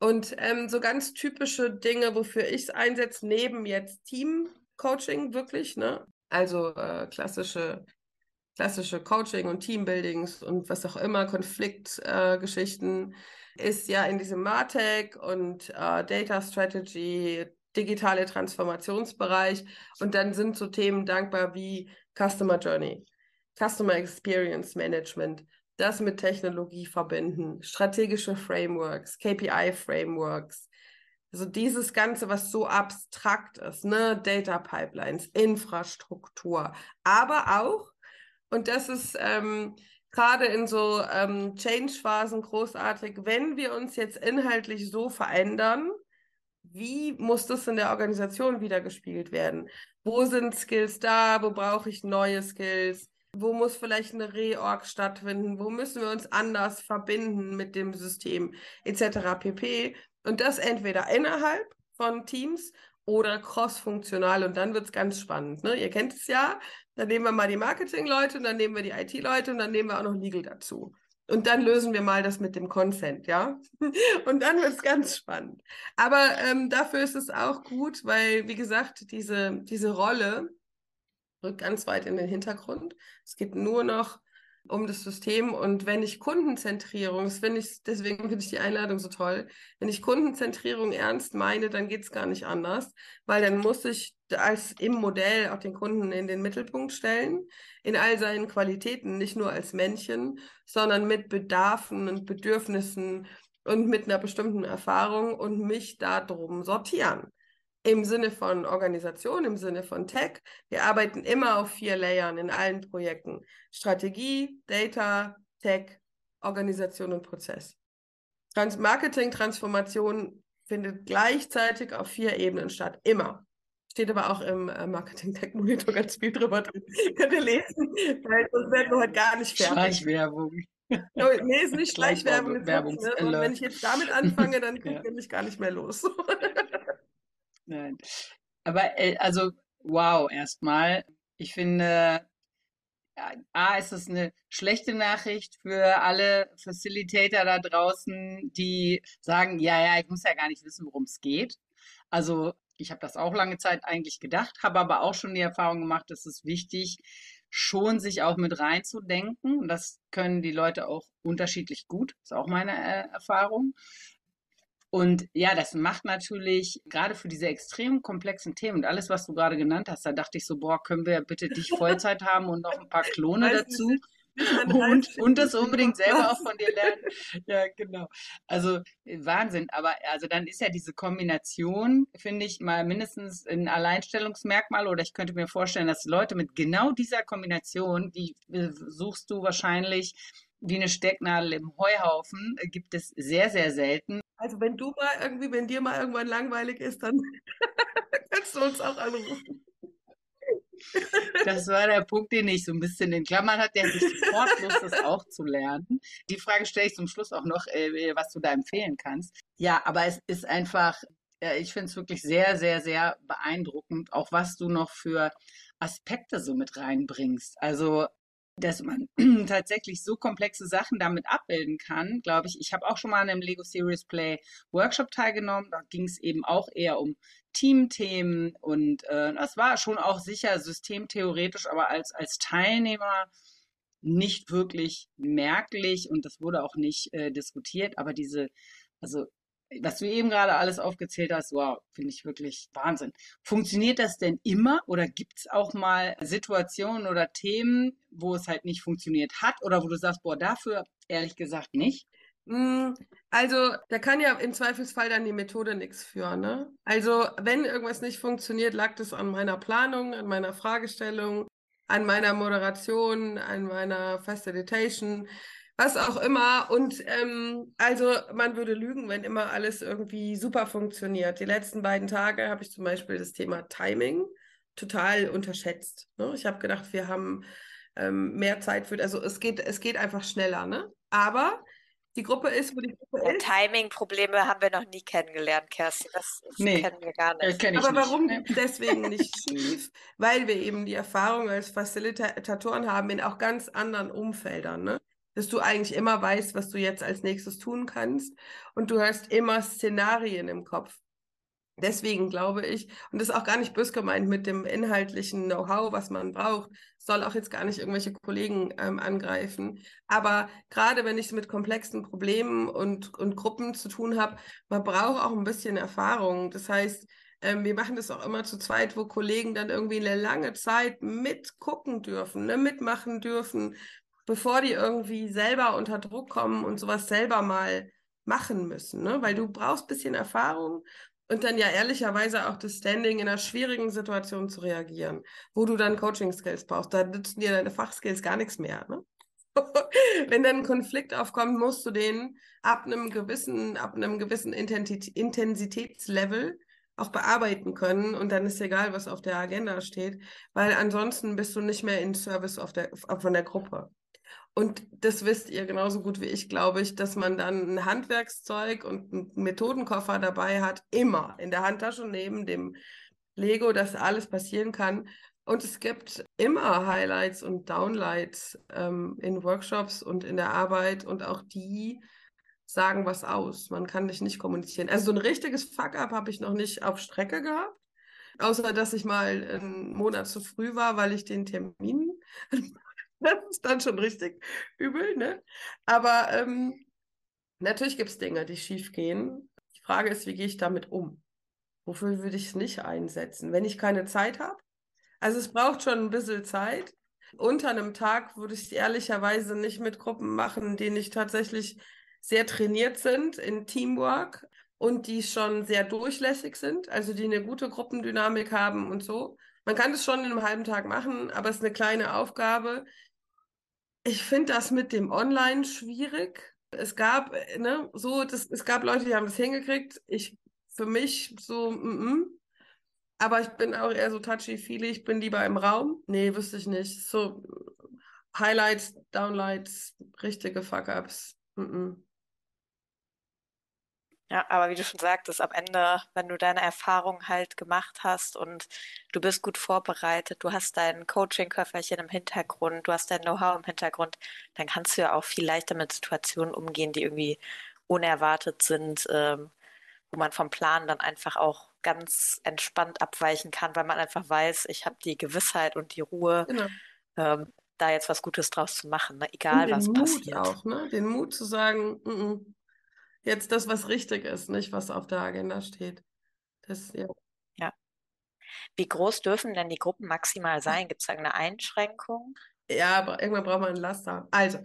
Und ähm, so ganz typische Dinge, wofür ich es einsetze, neben jetzt Team-Coaching wirklich, ne? Also äh, klassische, klassische Coaching und Teambuildings und was auch immer, Konfliktgeschichten, äh, ist ja in diesem Martech und äh, Data Strategy, digitale Transformationsbereich. Und dann sind so Themen dankbar wie Customer Journey. Customer Experience Management, das mit Technologie verbinden, strategische Frameworks, KPI-Frameworks. Also dieses Ganze, was so abstrakt ist, ne, Data Pipelines, Infrastruktur, aber auch, und das ist ähm, gerade in so ähm, Change-Phasen großartig, wenn wir uns jetzt inhaltlich so verändern, wie muss das in der Organisation wiedergespiegelt werden? Wo sind Skills da? Wo brauche ich neue Skills? Wo muss vielleicht eine Reorg stattfinden? Wo müssen wir uns anders verbinden mit dem System etc. pp. Und das entweder innerhalb von Teams oder cross-funktional und dann wird es ganz spannend. Ne? Ihr kennt es ja, dann nehmen wir mal die Marketing-Leute und dann nehmen wir die IT-Leute und dann nehmen wir auch noch Legal dazu. Und dann lösen wir mal das mit dem Consent, ja? *laughs* Und dann wird es ganz spannend. Aber ähm, dafür ist es auch gut, weil, wie gesagt, diese, diese Rolle rückt ganz weit in den Hintergrund. Es geht nur noch um das System. Und wenn ich Kundenzentrierung, das finde ich, deswegen finde ich die Einladung so toll, wenn ich Kundenzentrierung ernst meine, dann geht es gar nicht anders, weil dann muss ich als im Modell auch den Kunden in den Mittelpunkt stellen, in all seinen Qualitäten, nicht nur als Männchen, sondern mit Bedarfen und Bedürfnissen und mit einer bestimmten Erfahrung und mich darum sortieren im Sinne von Organisation, im Sinne von Tech. Wir arbeiten immer auf vier Layern in allen Projekten. Strategie, Data, Tech, Organisation und Prozess. Trans Marketing, Transformation findet gleichzeitig auf vier Ebenen statt. Immer. Steht aber auch im äh, Marketing-Tech-Monitor ganz viel drüber drin. *laughs* Könnt ihr lesen, weil sonst werden wir heute gar nicht fertig. Schleichwerbung. Oh, nee, ist nicht Schleichwerbung. Ist ne? Und wenn ich jetzt damit anfange, dann kriege *laughs* ich ja. mich gar nicht mehr los. *laughs* Nein. Aber äh, also, wow, erstmal. Ich finde, A, ist es eine schlechte Nachricht für alle Facilitator da draußen, die sagen, ja, ja, ich muss ja gar nicht wissen, worum es geht. Also ich habe das auch lange Zeit eigentlich gedacht, habe aber auch schon die Erfahrung gemacht, dass es wichtig, schon sich auch mit reinzudenken. Das können die Leute auch unterschiedlich gut, ist auch meine äh, Erfahrung. Und ja, das macht natürlich gerade für diese extrem komplexen Themen und alles, was du gerade genannt hast, da dachte ich so, boah, können wir bitte dich *laughs* Vollzeit haben und noch ein paar Klone dazu? *laughs* Und, und das unbedingt selber auch von dir lernen. Ja, genau. Also äh, Wahnsinn. Aber also dann ist ja diese Kombination, finde ich, mal mindestens ein Alleinstellungsmerkmal oder ich könnte mir vorstellen, dass Leute mit genau dieser Kombination, die äh, suchst du wahrscheinlich wie eine Stecknadel im Heuhaufen, äh, gibt es sehr, sehr selten. Also wenn du mal irgendwie, wenn dir mal irgendwann langweilig ist, dann *laughs* kannst du uns auch anrufen. Das war der Punkt, den ich so ein bisschen in Klammern hatte, der sich sofort *laughs* Lust ist, auch zu lernen. Die Frage stelle ich zum Schluss auch noch, äh, was du da empfehlen kannst. Ja, aber es ist einfach, ich finde es wirklich sehr, sehr, sehr beeindruckend, auch was du noch für Aspekte so mit reinbringst. Also dass man *clears throat* tatsächlich so komplexe Sachen damit abbilden kann, glaube ich. Ich habe auch schon mal an einem Lego Series Play Workshop teilgenommen. Da ging es eben auch eher um Teamthemen und äh, das war schon auch sicher systemtheoretisch, aber als, als Teilnehmer nicht wirklich merklich und das wurde auch nicht äh, diskutiert. Aber diese, also was du eben gerade alles aufgezählt hast, wow, finde ich wirklich Wahnsinn. Funktioniert das denn immer oder gibt es auch mal Situationen oder Themen, wo es halt nicht funktioniert hat oder wo du sagst, boah, dafür ehrlich gesagt nicht? Hm, also, da kann ja im Zweifelsfall dann die Methode nichts führen. Ne? Also, wenn irgendwas nicht funktioniert, lag das an meiner Planung, an meiner Fragestellung, an meiner Moderation, an meiner Facilitation was auch immer. Und ähm, also man würde lügen, wenn immer alles irgendwie super funktioniert. Die letzten beiden Tage habe ich zum Beispiel das Thema Timing total unterschätzt. Ne? Ich habe gedacht, wir haben ähm, mehr Zeit für, also es geht, es geht einfach schneller, ne? Aber die Gruppe ist, wo die Gruppe ja, ist. Timing-Probleme haben wir noch nie kennengelernt, Kerstin. Das, das nee, kennen wir gar nicht. Kenn Aber warum nicht. deswegen *laughs* nicht schief? Weil wir eben die Erfahrung als Facilitatoren haben in auch ganz anderen Umfeldern. Ne? Dass du eigentlich immer weißt, was du jetzt als nächstes tun kannst und du hast immer Szenarien im Kopf. Deswegen glaube ich, und das ist auch gar nicht bös gemeint mit dem inhaltlichen Know-how, was man braucht, soll auch jetzt gar nicht irgendwelche Kollegen ähm, angreifen. Aber gerade wenn ich es mit komplexen Problemen und, und Gruppen zu tun habe, man braucht auch ein bisschen Erfahrung. Das heißt, Ähm, wir machen das auch immer zu zweit, wo Kollegen dann irgendwie eine lange Zeit mitgucken dürfen, ne, mitmachen dürfen, bevor die irgendwie selber unter Druck kommen und sowas selber mal machen müssen, ne? Weil du brauchst ein bisschen Erfahrung und dann ja ehrlicherweise auch das Standing in einer schwierigen Situation zu reagieren, wo du dann Coaching-Skills brauchst. Da nützen dir deine Fachskills gar nichts mehr. Ne? *laughs* Wenn dann ein Konflikt aufkommt, musst du den ab einem gewissen, ab einem gewissen Intensitätslevel auch bearbeiten können und dann ist egal, was auf der Agenda steht, weil ansonsten bist du nicht mehr in Service auf der, von der Gruppe. Und das wisst ihr genauso gut wie ich, glaube ich, dass man dann ein Handwerkszeug und einen Methodenkoffer dabei hat, immer in der Handtasche neben dem Lego, dass alles passieren kann. Und es gibt immer Highlights und Downlights ähm, in Workshops und in der Arbeit und auch die sagen was aus. Man kann dich nicht kommunizieren. Also so ein richtiges Fuck-up habe ich noch nicht auf Strecke gehabt. Außer dass ich mal einen Monat zu früh war, weil ich den Termin das ist dann schon richtig übel, ne? Aber ähm, natürlich gibt es Dinge, die schief gehen. Die Frage ist, wie gehe ich damit um? Wofür würde ich es nicht einsetzen? Wenn ich keine Zeit habe? Also es braucht schon ein bisschen Zeit. Unter einem Tag würde ich es ehrlicherweise nicht mit Gruppen machen, die nicht tatsächlich sehr trainiert sind in Teamwork und die schon sehr durchlässig sind, also die eine gute Gruppendynamik haben und so. Man kann das schon in einem halben Tag machen, aber es ist eine kleine Aufgabe. Ich finde das mit dem Online schwierig. Es gab, ne, so, das, es gab Leute, die haben das hingekriegt. Ich, für mich so, mm, mm. Aber ich bin auch eher so touchy-feely. Ich bin lieber im Raum. Nee, wüsste ich nicht. So, Highlights, Downlights, richtige Fuck-Ups. Mm. Ja, aber wie du schon sagtest, am Ende, wenn du deine Erfahrung halt gemacht hast und du bist gut vorbereitet, du hast dein Coaching-Köfferchen im Hintergrund, du hast dein Know-how im Hintergrund, dann kannst du ja auch viel leichter mit Situationen umgehen, die irgendwie unerwartet sind, ähm, wo man vom Plan dann einfach auch ganz entspannt abweichen kann, weil man einfach weiß, ich habe die Gewissheit und die Ruhe, genau. ähm, da jetzt was Gutes draus zu machen, ne? egal was Mut passiert. Auch, ne? Den Mut zu sagen, mm -mm jetzt das, was richtig ist, nicht was auf der Agenda steht. Das, ja. ja. Wie groß dürfen denn die Gruppen maximal sein? Gibt es eine Einschränkung? Ja, aber irgendwann braucht man einen Laster. Also,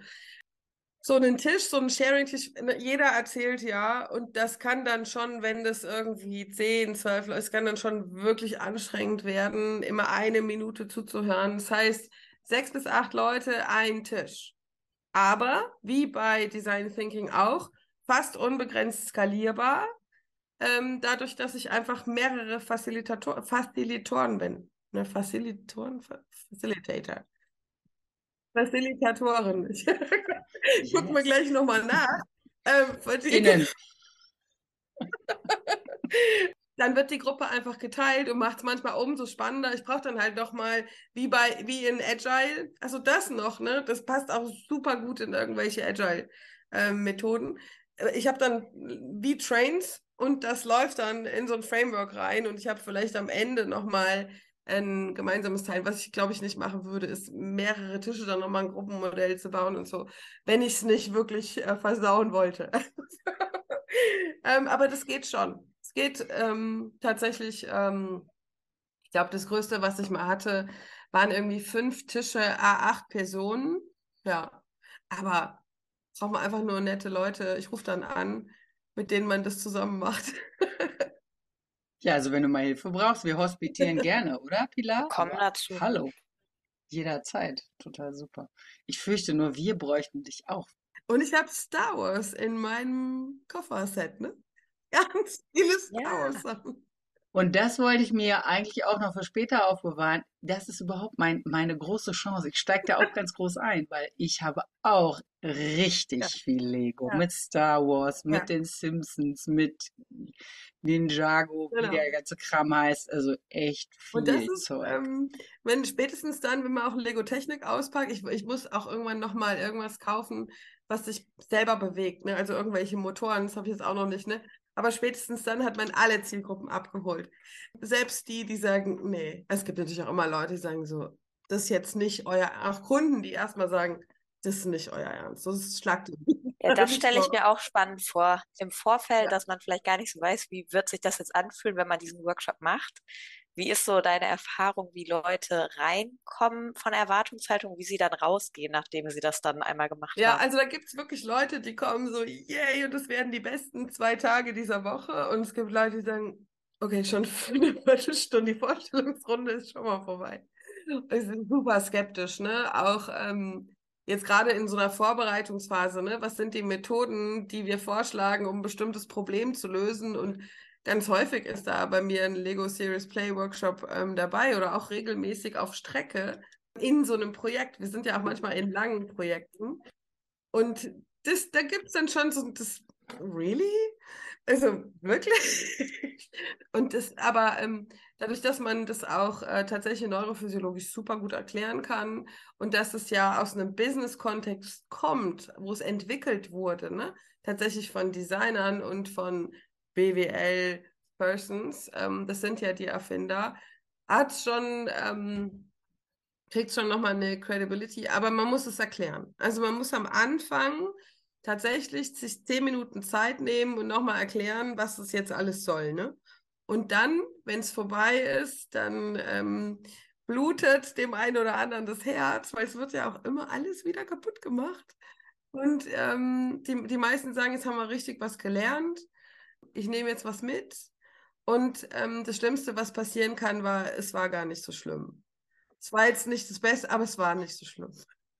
so einen Tisch, so einen Sharing-Tisch, ne, jeder erzählt ja, und das kann dann schon, wenn das irgendwie 10, 12, es kann dann schon wirklich anstrengend werden, immer eine Minute zuzuhören. Das heißt, sechs bis acht Leute, ein Tisch. Aber, wie bei Design Thinking auch, fast unbegrenzt skalierbar, ähm, dadurch, dass ich einfach mehrere Facilitator Facilitoren bin. Ne, Facilitoren, Facilitator. Facilitatoren. Ich yes. *laughs* guck mir gleich nochmal nach. Ähm, Innen. *laughs* dann wird die Gruppe einfach geteilt und macht es manchmal umso spannender. Ich brauche dann halt noch mal wie bei wie in Agile, also das noch, ne? Das passt auch super gut in irgendwelche Agile ähm, Methoden ich habe dann wie Trains und das läuft dann in so ein Framework rein und ich habe vielleicht am Ende nochmal ein gemeinsames Teil. Was ich glaube ich nicht machen würde, ist mehrere Tische dann nochmal ein Gruppenmodell zu bauen und so, wenn ich es nicht wirklich äh, versauen wollte. *laughs* ähm, aber das geht schon. Es geht ähm, tatsächlich, ähm, ich glaube, das Größte, was ich mal hatte, waren irgendwie fünf Tische, A8 Personen. Ja, aber braucht man einfach nur nette Leute. Ich rufe dann an, mit denen man das zusammen macht. *laughs* ja, also wenn du mal Hilfe brauchst, wir hospitieren *laughs* gerne, oder Pilar? Komm dazu. Hallo. Jederzeit. Total super. Ich fürchte nur, wir bräuchten dich auch. Und ich habe Star Wars in meinem Kofferset, ne? *laughs* Ganz viele Star ja. Wars Sachen. Und das wollte ich mir eigentlich auch noch für später aufbewahren. Das ist überhaupt mein, meine große Chance. Ich steige da auch ganz groß ein, weil ich habe auch richtig ja. viel Lego. Ja. Mit Star Wars, mit ja. den Simpsons, mit Ninjago, genau. wie der ganze Kram heißt. Also echt viel Und das ist, Zeug. Ähm, wenn spätestens dann, wenn man auch Lego Technik auspackt, ich, ich muss auch irgendwann nochmal irgendwas kaufen, was sich selber bewegt. Ne? Also irgendwelche Motoren, das habe ich jetzt auch noch nicht. Ne? Aber spätestens dann hat man alle Zielgruppen abgeholt. Selbst die, die sagen, nee, es gibt natürlich auch immer Leute, die sagen so, das ist jetzt nicht euer, auch Kunden, die erstmal sagen, das ist nicht euer Ernst. Das ist Schlag Ja, das stelle ich mir auch spannend vor. Im Vorfeld, ja. dass man vielleicht gar nicht so weiß, wie wird sich das jetzt anfühlen, wenn man diesen Workshop macht. Wie ist so deine Erfahrung, wie Leute reinkommen von Erwartungshaltung, wie sie dann rausgehen, nachdem sie das dann einmal gemacht ja, haben? Ja, also da gibt es wirklich Leute, die kommen so, yay, und das werden die besten zwei Tage dieser Woche. Und es gibt Leute, die sagen, okay, schon *laughs* für eine Viertelstunde, die Vorstellungsrunde ist schon mal vorbei. Wir sind super skeptisch, ne? Auch ähm, jetzt gerade in so einer Vorbereitungsphase, ne? Was sind die Methoden, die wir vorschlagen, um ein bestimmtes Problem zu lösen? Und ganz häufig ist da bei mir ein Lego Series Play Workshop ähm, dabei oder auch regelmäßig auf Strecke in so einem Projekt. Wir sind ja auch manchmal in langen Projekten. Und das, da gibt es dann schon so das, really? Also wirklich? *laughs* Und das, aber ähm, dadurch, dass man das auch äh, tatsächlich neurophysiologisch super gut erklären kann und dass es ja aus einem Business-Kontext kommt, wo es entwickelt wurde, ne? tatsächlich von Designern und von BWL-Persons, ähm, das sind ja die Erfinder, hat schon, ähm, kriegt schon nochmal eine Credibility, aber man muss es erklären. Also man muss am Anfang tatsächlich sich zehn Minuten Zeit nehmen und nochmal erklären, was das jetzt alles soll. Ne? Und dann, wenn es vorbei ist, dann ähm, blutet dem einen oder anderen das Herz, weil es wird ja auch immer alles wieder kaputt gemacht. Und ähm, die, die meisten sagen, jetzt haben wir richtig was gelernt. Ich nehme jetzt was mit. Und ähm, das Schlimmste, was passieren kann, war, es war gar nicht so schlimm. Es war jetzt nicht das Beste, aber es war nicht so schlimm.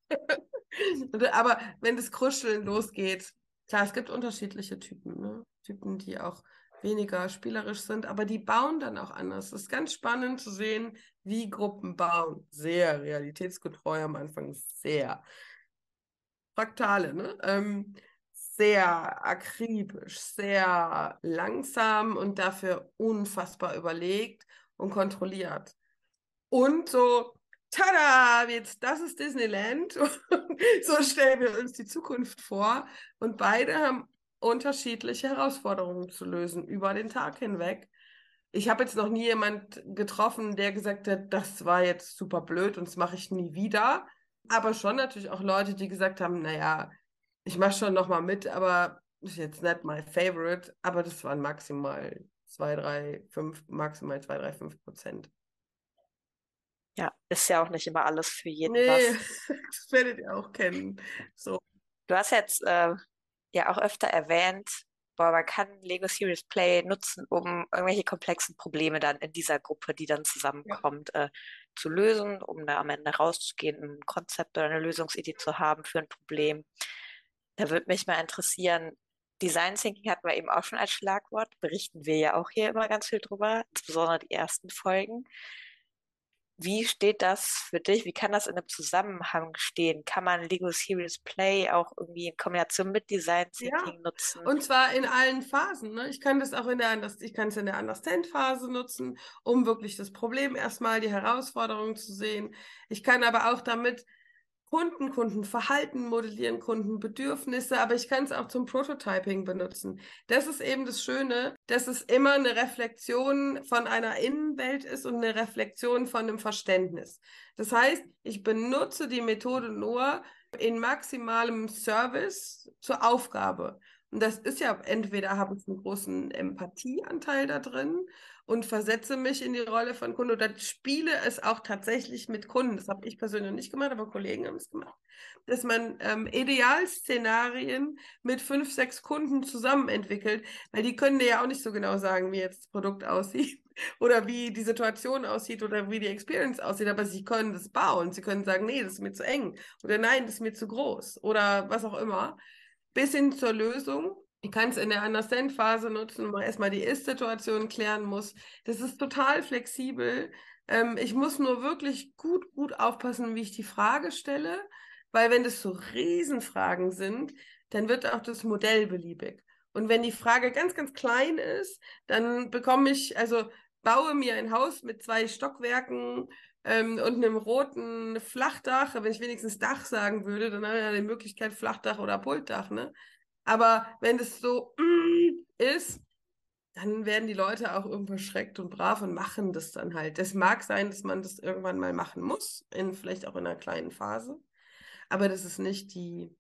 *laughs* Aber wenn das Kruscheln losgeht, klar, es gibt unterschiedliche Typen, ne? Typen, die auch weniger spielerisch sind, aber die bauen dann auch anders. Es ist ganz spannend zu sehen, wie Gruppen bauen. Sehr realitätsgetreu am Anfang, sehr Fraktale, ne? Ähm, sehr akribisch, sehr langsam und dafür unfassbar überlegt und kontrolliert. Und so tada, jetzt, das ist Disneyland. *laughs* so stellen wir uns die Zukunft vor. Und beide haben unterschiedliche Herausforderungen zu lösen über den Tag hinweg. Ich habe jetzt noch nie jemand getroffen, der gesagt hat, das war jetzt super blöd und das mache ich nie wieder. Aber schon natürlich auch Leute, die gesagt haben, naja, ich mache schon noch mal mit, aber ist jetzt nicht my favorite. Aber das waren maximal zwei, drei, fünf, maximal zwei, drei, fünf Prozent. Ja, ist ja auch nicht immer alles für jeden nee, was. *laughs* das werdet ihr auch kennen. So. Du hast jetzt äh, ja auch öfter erwähnt, boah, man kann Lego Serious Play nutzen, um irgendwelche komplexen Probleme dann in dieser Gruppe, die dann zusammenkommt, ja. äh, zu lösen, um da am Ende rauszugehen, ein Konzept oder eine Lösungsidee zu haben für ein Problem. Da würde mich mal interessieren, Design Thinking hatten wir eben auch schon als Schlagwort, berichten wir ja auch hier immer ganz viel drüber, insbesondere die ersten Folgen. Wie steht das für dich? Wie kann das in einem Zusammenhang stehen? Kann man Lego Serious Play auch irgendwie in Kombination mit Design Thinking ja. nutzen? Und zwar in allen Phasen. Ne? Ich kann das auch in der, ich kann es in der Understand-Phase nutzen, um wirklich das Problem erstmal, die Herausforderung zu sehen. Ich kann aber auch damit Kunden, Kundenverhalten modellieren, Kundenbedürfnisse, aber ich kann es auch zum Prototyping benutzen. Das ist eben das Schöne, dass es immer eine Reflexion von einer Innenwelt ist und eine Reflexion von einem Verständnis. Das heißt, ich benutze die Methode nur in maximalem Service zur Aufgabe. Und das ist ja, entweder habe ich einen großen Empathieanteil da drin und versetze mich in die Rolle von Kunde oder spiele es auch tatsächlich mit Kunden. Das habe ich persönlich nicht gemacht, aber Kollegen haben es gemacht. Dass man ähm, Idealszenarien mit fünf, sechs Kunden zusammen entwickelt, weil die können dir ja auch nicht so genau sagen, wie jetzt das Produkt aussieht *laughs* oder wie die Situation aussieht oder wie die Experience aussieht, aber sie können das bauen. Sie können sagen, nee, das ist mir zu eng oder nein, das ist mir zu groß oder was auch immer bis hin zur Lösung. Ich kann es in der Understand-Phase nutzen, wo man erstmal die Ist-Situation klären muss. Das ist total flexibel. Ähm, ich muss nur wirklich gut, gut aufpassen, wie ich die Frage stelle, weil wenn das so Riesenfragen sind, dann wird auch das Modell beliebig. Und wenn die Frage ganz, ganz klein ist, dann bekomme ich, also baue mir ein Haus mit zwei Stockwerken ähm, und einem roten Flachdach. Wenn ich wenigstens Dach sagen würde, dann habe ich ja die Möglichkeit Flachdach oder Pultdach, ne? Aber wenn das so mm, ist, dann werden die Leute auch irgendwo schreckt und brav und machen das dann halt. Es mag sein, dass man das irgendwann mal machen muss, in, vielleicht auch in einer kleinen Phase. Aber das ist nicht die,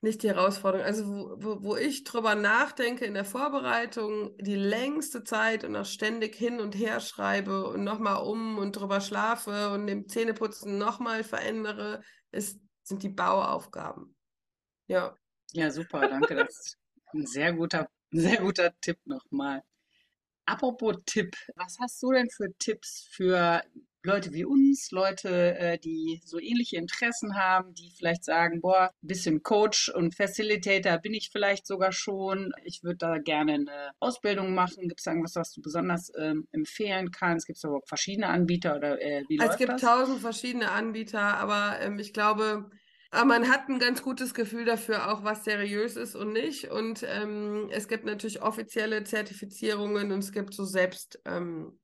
nicht die Herausforderung. Also wo, wo, wo ich drüber nachdenke in der Vorbereitung, die längste Zeit und auch ständig hin und her schreibe und nochmal um und drüber schlafe und im Zähneputzen nochmal verändere, ist, sind die Bauaufgaben. Ja. Ja, super, danke. Das ist ein sehr guter, *laughs* sehr guter Tipp nochmal. Apropos Tipp, was hast du denn für Tipps für Leute wie uns, Leute, äh, die so ähnliche Interessen haben, die vielleicht sagen, boah, ein bisschen Coach und Facilitator bin ich vielleicht sogar schon. Ich würde da gerne eine Ausbildung machen. Gibt es irgendwas, was du besonders ähm, empfehlen kannst? Gibt es aber verschiedene Anbieter oder äh, wie läuft Es gibt das? tausend verschiedene Anbieter, aber ähm, ich glaube, aber man hat ein ganz gutes Gefühl dafür, auch was seriös ist und nicht. Und ähm, es gibt natürlich offizielle Zertifizierungen und es gibt so selbst ähm,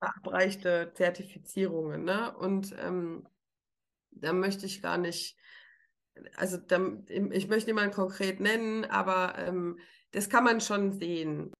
verabreichte Zertifizierungen. Ne? Und ähm, da möchte ich gar nicht, also da, ich möchte niemanden konkret nennen, aber ähm, das kann man schon sehen.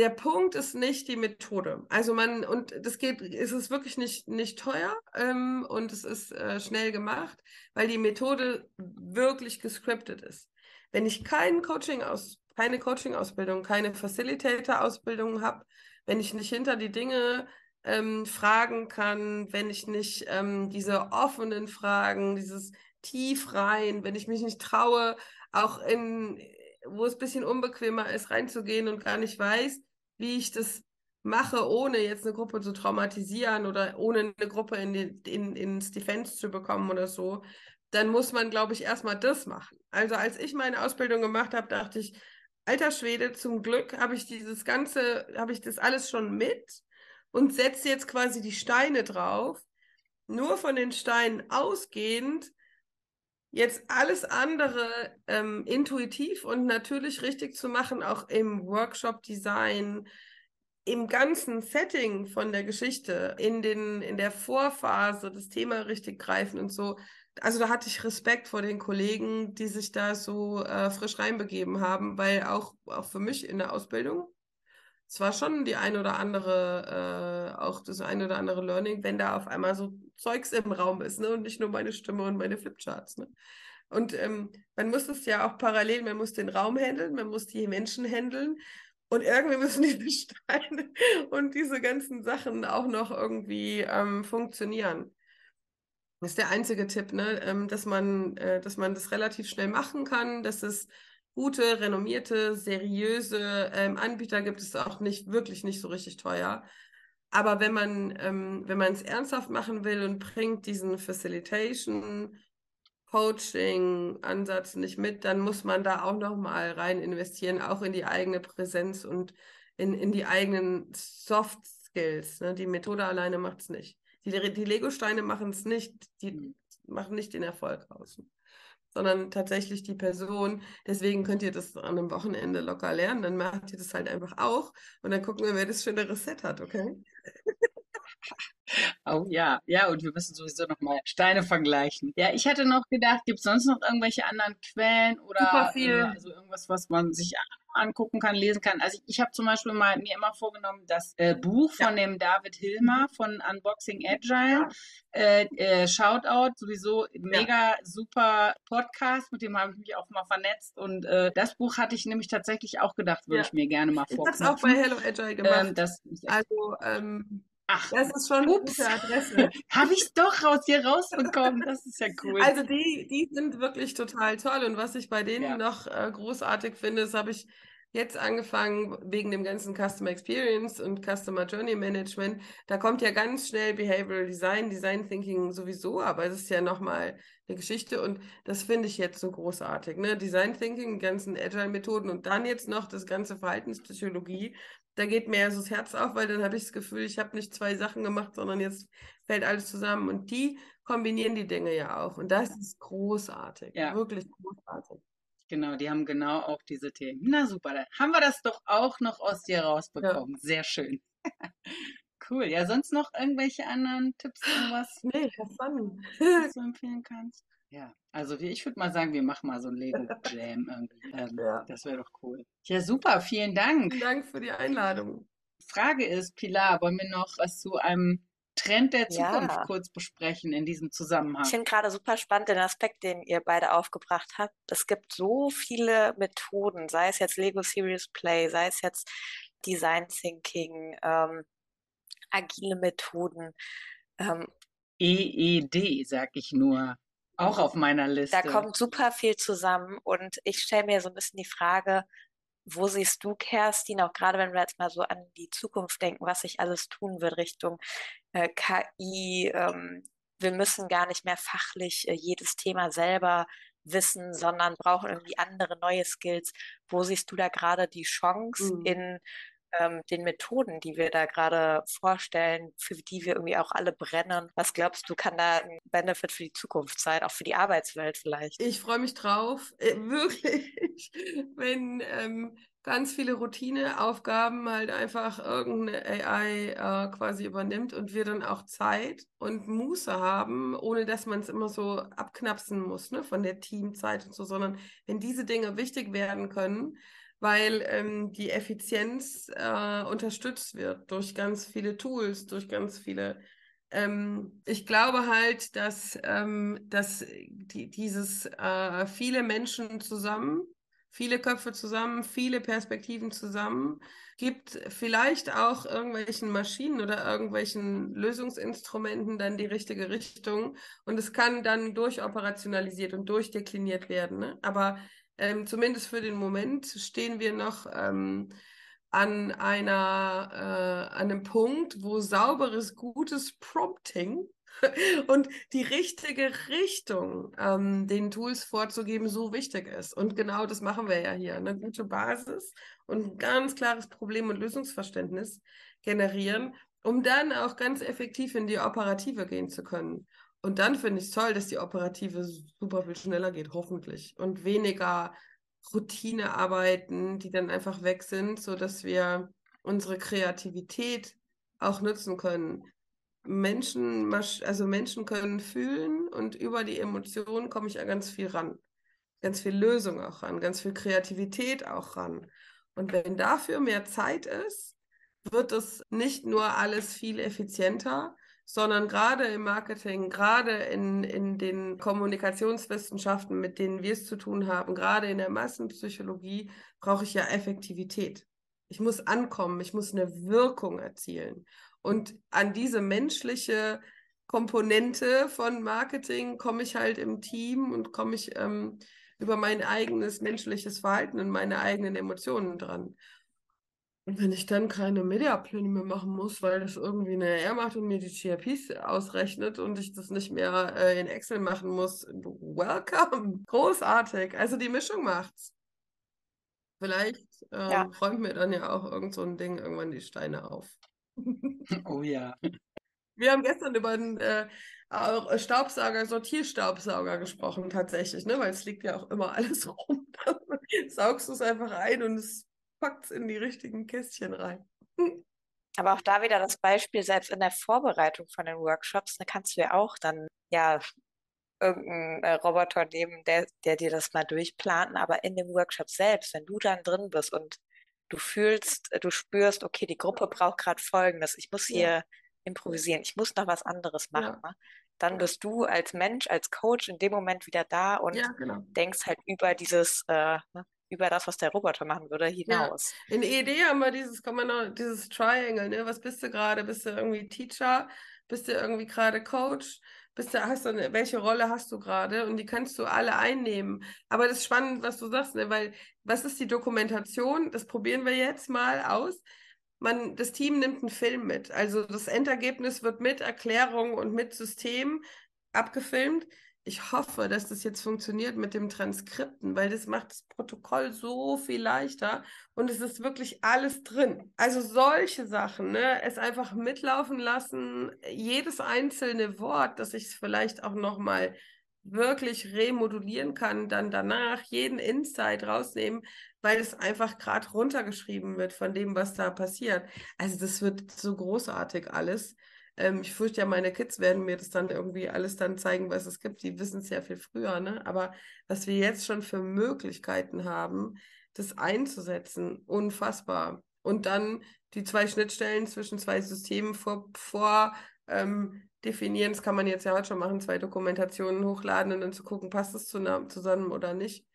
Der Punkt ist nicht die Methode. Also man, und das geht, es ist wirklich nicht, nicht teuer ähm, und es ist äh, schnell gemacht, weil die Methode wirklich gescriptet ist. Wenn ich kein Coaching aus, keine Coaching-Ausbildung, keine Facilitator-Ausbildung habe, wenn ich nicht hinter die Dinge ähm, fragen kann, wenn ich nicht ähm, diese offenen Fragen, dieses tief rein, wenn ich mich nicht traue, auch in, wo es ein bisschen unbequemer ist, reinzugehen und gar nicht weiß, wie ich das mache, ohne jetzt eine Gruppe zu traumatisieren oder ohne eine Gruppe in in, ins Defense zu bekommen oder so, dann muss man, glaube ich, erstmal das machen. Also als ich meine Ausbildung gemacht habe, dachte ich, alter Schwede, zum Glück habe ich dieses ganze, habe ich das alles schon mit und setze jetzt quasi die Steine drauf. Nur von den Steinen ausgehend jetzt alles andere ähm, intuitiv und natürlich richtig zu machen, auch im Workshop-Design, im ganzen Setting von der Geschichte, in, den, in der Vorphase das Thema richtig greifen und so. Also da hatte ich Respekt vor den Kollegen, die sich da so äh, frisch reinbegeben haben, weil auch, auch für mich in der Ausbildung, es war schon die ein oder andere, äh, auch das ein oder andere Learning, wenn da auf einmal so Zeugs im Raum ist, ne? Und nicht nur meine Stimme und meine Flipcharts, ne? Und ähm, man muss es ja auch parallel, man muss den Raum handeln, man muss die Menschen handeln und irgendwie müssen diese *laughs* Steine und diese ganzen Sachen auch noch irgendwie ähm, funktionieren. Das ist der einzige Tipp, ne? Ähm, dass man, äh, dass man das relativ schnell machen kann, dass es gute, renommierte, seriöse ähm, Anbieter gibt es auch nicht, wirklich nicht so richtig teuer. Aber wenn man, ähm, wenn man es ernsthaft machen will und bringt diesen Facilitation, Coaching-Ansatz nicht mit, dann muss man da auch nochmal rein investieren, auch in die eigene Präsenz und in, in die eigenen Soft Skills. Ne? Die Methode alleine macht es nicht. Die, die Lego-Steine machen es nicht, die machen nicht den Erfolg aus sondern tatsächlich die Person. Deswegen könnt ihr das an einem Wochenende locker lernen. Dann macht ihr das halt einfach auch und dann gucken wir, wer das schönere Set hat, okay? Oh ja, ja, und wir müssen sowieso nochmal Steine vergleichen. Ja, ich hatte noch gedacht, gibt es sonst noch irgendwelche anderen Quellen oder Super viel. äh, also irgendwas, was man sich angucken kann, lesen kann. Also ich, ich habe zum Beispiel mal mir immer vorgenommen, das äh, Buch von dem David Hilmer von Unboxing Agile, äh, äh, Shoutout, sowieso mega super Podcast, mit dem habe ich mich auch mal vernetzt und äh, das Buch hatte ich nämlich tatsächlich auch gedacht, würde Ja. ich mir gerne mal Ich habe es auch bei Hello Agile gemacht. Ähm, das also, ähm, ach, das ist schon eine Ups. gute Adresse. *laughs* habe ich doch raus hier rausbekommen. Das ist ja cool. Also die, die sind wirklich total toll. Und was ich bei denen Ja. noch äh, großartig finde, das habe ich jetzt angefangen wegen dem ganzen Customer Experience und Customer Journey Management. Da kommt ja ganz schnell Behavioral Design, Design Thinking sowieso, aber es ist ja nochmal eine Geschichte und das finde ich jetzt so großartig. Ne? Design Thinking, die ganzen Agile-Methoden und dann jetzt noch das ganze Verhaltenspsychologie. Da geht mir ja so das Herz auf, weil dann habe ich das Gefühl, ich habe nicht zwei Sachen gemacht, sondern jetzt fällt alles zusammen. Und die kombinieren die Dinge ja auch. Und das ist großartig. Ja. Wirklich großartig. Genau, die haben genau auch diese Themen. Na super, dann haben wir das doch auch noch aus dir rausbekommen. Sehr schön. *laughs* Cool. Ja, sonst noch irgendwelche anderen Tipps, irgendwas, Nee, was du *laughs* empfehlen kannst? Ja, also wir- ich würde mal sagen, wir machen mal so ein Lego Jam irgendwie. *laughs* Ähm, Ja. Das wäre doch cool. Ja, super, vielen Dank. Vielen Dank für die Einladung. Frage ist, Pilar, wollen wir noch was zu einem Trend der Ja. Zukunft kurz besprechen in diesem Zusammenhang. Ich finde gerade super spannend den Aspekt, den ihr beide aufgebracht habt. Es gibt so viele Methoden, sei es jetzt Lego Serious Play, sei es jetzt Design Thinking, ähm, agile Methoden. Ähm, EED, sag ich nur. Auch auf meiner Liste. da kommt super viel zusammen und ich stelle mir so ein bisschen die Frage, wo siehst du, Kerstin, auch gerade wenn wir jetzt mal so an die Zukunft denken, was sich alles tun wird Richtung äh, KI, ähm, wir müssen gar nicht mehr fachlich äh, jedes Thema selber wissen, sondern brauchen irgendwie andere neue Skills. Wo siehst du da gerade die Chance Mhm. in ähm, den Methoden, die wir da gerade vorstellen, für die wir irgendwie auch alle brennen? Was glaubst du, kann da ein Benefit für die Zukunft sein, auch für die Arbeitswelt vielleicht? Ich freue mich drauf, *laughs* äh, wirklich, wenn ähm, ganz viele Routineaufgaben halt einfach irgendeine AI äh, quasi übernimmt und wir dann auch Zeit und Muße haben, ohne dass man es immer so abknapsen muss, ne, von der Teamzeit und so, sondern wenn diese Dinge wichtig werden können, weil ähm, die Effizienz äh, unterstützt wird durch ganz viele Tools, durch ganz viele ähm, ich glaube halt, dass, ähm, dass die, dieses äh, viele Menschen zusammen, viele Köpfe zusammen, viele Perspektiven zusammen, gibt vielleicht auch irgendwelchen Maschinen oder irgendwelchen Lösungsinstrumenten dann die richtige Richtung und es kann dann durchoperationalisiert und durchdekliniert werden. Ne? Aber ähm, zumindest für den Moment stehen wir noch ähm, an einer, äh, einem Punkt, wo sauberes, gutes Prompting *laughs* und die richtige Richtung ähm, den Tools vorzugeben so wichtig ist. Und genau das machen wir ja hier. Eine gute Basis und ein ganz klares Problem- und Lösungsverständnis generieren, um dann auch ganz effektiv in die Operative gehen zu können. Und dann finde ich es toll, dass die Operative super viel schneller geht, hoffentlich. Und weniger Routinearbeiten, die dann einfach weg sind, sodass wir unsere Kreativität auch nutzen können. Menschen, also Menschen können fühlen und über die Emotionen komme ich an ganz viel ran. Ganz viel Lösung auch ran, ganz viel Kreativität auch ran. Und wenn dafür mehr Zeit ist, wird es nicht nur alles viel effizienter, sondern gerade im Marketing, gerade in, in den Kommunikationswissenschaften, mit denen wir es zu tun haben, gerade in der Massenpsychologie, brauche ich ja Effektivität. Ich muss ankommen, ich muss eine Wirkung erzielen. Und an diese menschliche Komponente von Marketing komme ich halt im Team und komme ich ähm, über mein eigenes menschliches Verhalten und meine eigenen Emotionen dran. Und wenn ich dann keine Mediapläne mehr machen muss, weil das irgendwie eine R macht und mir die GRPs ausrechnet und ich das nicht mehr äh, in Excel machen muss, welcome, großartig. Also die Mischung macht's. Vielleicht ähm, Ja. räumt mir dann ja auch irgend so ein Ding irgendwann die Steine auf. *laughs* Oh ja. Wir haben gestern über einen äh, Staubsauger, Sortierstaubsauger gesprochen, tatsächlich, ne? Weil es liegt ja auch immer *laughs* alles rum. Saugst du es einfach ein und es packt es in die richtigen Kästchen rein. Aber auch da wieder das Beispiel, selbst in der Vorbereitung von den Workshops, da kannst du ja auch dann ja irgendeinen äh, Roboter nehmen, der, der dir das mal durchplant, aber in dem Workshop selbst, wenn du dann drin bist und du fühlst, du spürst, okay, die Gruppe braucht gerade Folgendes, ich muss Ja. hier improvisieren, ich muss noch was anderes machen, Ja. ne? Dann bist du als Mensch, als Coach in dem Moment wieder da und Ja, genau. denkst halt über dieses, äh, ne, über das, was der Roboter machen würde, Ja. hinaus. In ED haben wir dieses, noch, dieses Triangle, ne? Was bist du gerade? Bist du irgendwie Teacher? Bist du irgendwie gerade Coach? Bist du, hast du eine, welche Rolle hast du gerade? Und die kannst du alle einnehmen. Aber das ist spannend, was du sagst, ne? Weil, was ist die Dokumentation? Das probieren wir jetzt mal aus. Man, das Team nimmt einen Film mit. Also das Endergebnis wird mit Erklärung und mit System abgefilmt. Ich hoffe, dass das jetzt funktioniert mit dem Transkripten, weil das macht das Protokoll so viel leichter und es ist wirklich alles drin. Also solche Sachen, ne? Es einfach mitlaufen lassen, jedes einzelne Wort, dass ich es vielleicht auch nochmal wirklich remodulieren kann, dann danach jeden Insight rausnehmen, weil es einfach gerade runtergeschrieben wird von dem, was da passiert. Also das wird so großartig alles. Ähm, ich fürchte ja, meine Kids werden mir das dann irgendwie alles dann zeigen, was es gibt. Die wissen es ja viel früher, ne? Aber was wir jetzt schon für Möglichkeiten haben, das einzusetzen, unfassbar. Und dann die zwei Schnittstellen zwischen zwei Systemen vor, vor ähm, definieren. Das kann man jetzt ja heute schon machen, zwei Dokumentationen hochladen und dann zu gucken, passt es zu, zusammen oder nicht.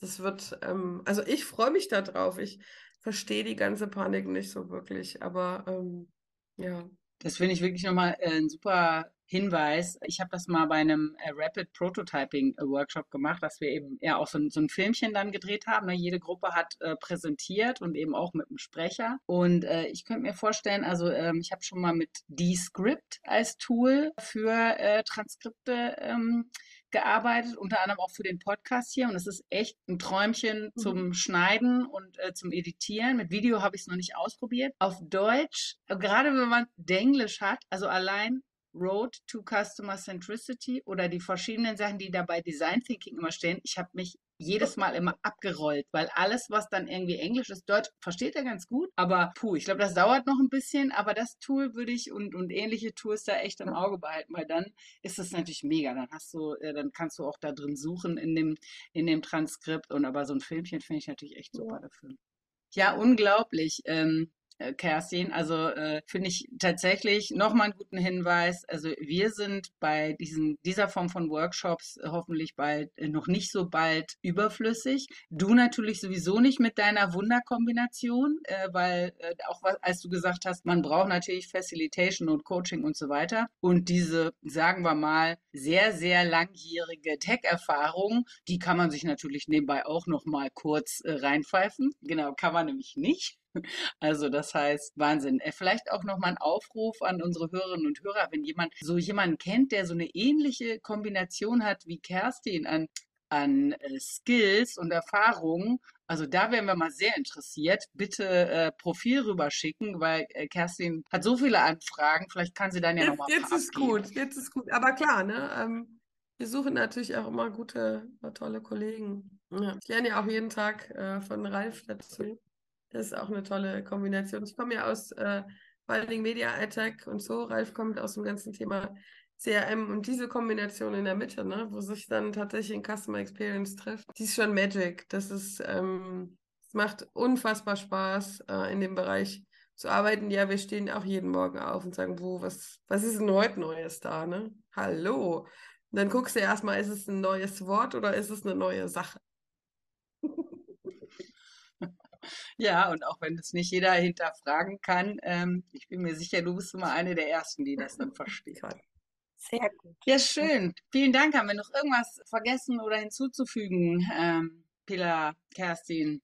Das wird, ähm, also ich freue mich da drauf. Ich verstehe die ganze Panik nicht so wirklich, aber ähm, ja. Das finde ich wirklich nochmal äh, ein super Hinweis. Ich habe das mal bei einem äh, Rapid Prototyping äh, Workshop gemacht, dass wir eben ja auch so ein, so ein Filmchen dann gedreht haben. Ne? Jede Gruppe hat äh, präsentiert und eben auch mit einem Sprecher. Und äh, ich könnte mir vorstellen, also ähm, ich habe schon mal mit Descript als Tool für äh, Transkripte ähm, gearbeitet, unter anderem auch für den Podcast hier. Und es ist echt ein Träumchen mhm. zum Schneiden und äh, zum Editieren. Mit Video habe ich es noch nicht ausprobiert. Auf Deutsch, gerade wenn man Denglisch hat, also allein Road to Customer Centricity oder die verschiedenen Sachen, die da bei Design Thinking immer stehen. Ich habe mich jedes Mal immer abgerollt, weil alles, was dann irgendwie Englisch ist, Deutsch versteht er ganz gut, aber puh, ich glaube, das dauert noch ein bisschen, aber das Tool würde ich und, und ähnliche Tools da echt im Auge behalten, weil dann ist es natürlich mega. Dann hast du, äh, dann kannst du auch da drin suchen in dem, in dem Transkript und aber so ein Filmchen finde ich natürlich echt super dafür. Ja, unglaublich. Ähm, äh, Kerstin. Also äh, finde ich tatsächlich nochmal einen guten Hinweis. Also wir sind bei diesen, dieser Form von Workshops äh, hoffentlich bald, äh, noch nicht so bald überflüssig. Du natürlich sowieso nicht mit deiner Wunderkombination, äh, weil äh, auch was, als du gesagt hast, man braucht natürlich Facilitation und Coaching und so weiter. Und diese, sagen wir mal, sehr, sehr langjährige Tech-Erfahrung, die kann man sich natürlich nebenbei auch nochmal kurz äh, reinpfeifen. Genau, kann man nämlich nicht. Also das heißt Wahnsinn. Äh, vielleicht auch noch mal ein Aufruf an unsere Hörerinnen und Hörer, wenn jemand so jemanden kennt, der so eine ähnliche Kombination hat wie Kerstin an an äh, Skills und Erfahrungen. Also da wären wir mal sehr interessiert. Bitte äh, Profil rüberschicken, weil äh, Kerstin hat so viele Anfragen. Vielleicht kann sie dann ja nochmal. Jetzt ist gut, jetzt ist gut. Aber klar, ne? Ähm, wir suchen natürlich auch immer gute, tolle Kollegen. Ja. Ich lerne ja auch jeden Tag äh, von Ralf dazu. Das ist auch eine tolle Kombination. Ich komme ja aus äh, Media Attack und so. Ralf kommt aus dem ganzen Thema CRM und diese Kombination in der Mitte, ne, wo sich dann tatsächlich ein Customer Experience trifft, die ist schon Magic. Das ist, ähm, es macht unfassbar Spaß, äh, in dem Bereich zu arbeiten. Ja, wir stehen auch jeden Morgen auf und sagen, wo, was, was ist denn heute Neues da, ne? Hallo. Und dann guckst du erstmal, ist es ein neues Wort oder ist es eine neue Sache? Ja, und auch wenn es nicht jeder hinterfragen kann, ähm, ich bin mir sicher, du bist immer eine der Ersten, die das dann *laughs* versteht. Sehr gut. Ja, schön. Vielen Dank. Haben wir noch irgendwas vergessen oder hinzuzufügen, ähm, Pilar, Kerstin?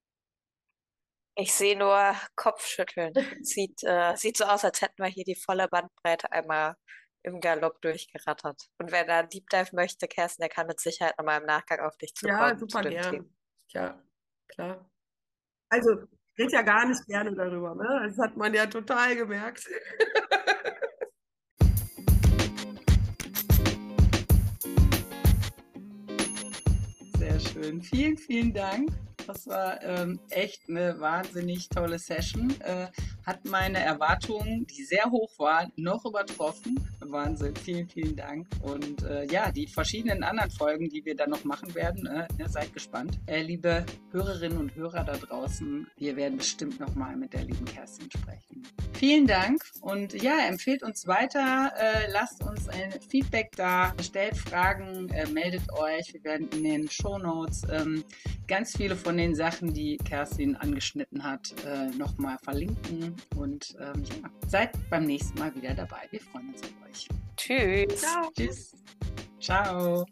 Ich sehe nur Kopfschütteln. *laughs* Sieht, äh, sieht so aus, als hätten wir hier die volle Bandbreite einmal im Galopp durchgerattert. Und wer da Deep Dive möchte, Kerstin, der kann mit Sicherheit nochmal im Nachgang auf dich zukommen. Ja, super zu gern. Ja, klar. Also, ich rede ja gar nicht gerne darüber, ne? Das hat man ja total gemerkt. *laughs* Sehr schön. Vielen, vielen Dank. Das war ähm, echt eine wahnsinnig tolle Session. Äh, hat meine Erwartungen, die sehr hoch waren, noch übertroffen. Wahnsinn. Vielen, vielen Dank. Und äh, ja, die verschiedenen anderen Folgen, die wir dann noch machen werden, äh, seid gespannt. Äh, liebe Hörerinnen und Hörer da draußen, wir werden bestimmt nochmal mit der lieben Kerstin sprechen. Vielen Dank und ja, empfehlt uns weiter, äh, lasst uns ein Feedback da, stellt Fragen, äh, meldet euch. Wir werden in den Show Notes ähm, ganz viele von den Sachen, die Kerstin angeschnitten hat, äh, nochmal verlinken. Und ähm, ja, seid beim nächsten Mal wieder dabei. Wir freuen uns auf euch. Tschüss. Ciao. Tschüss. Ciao.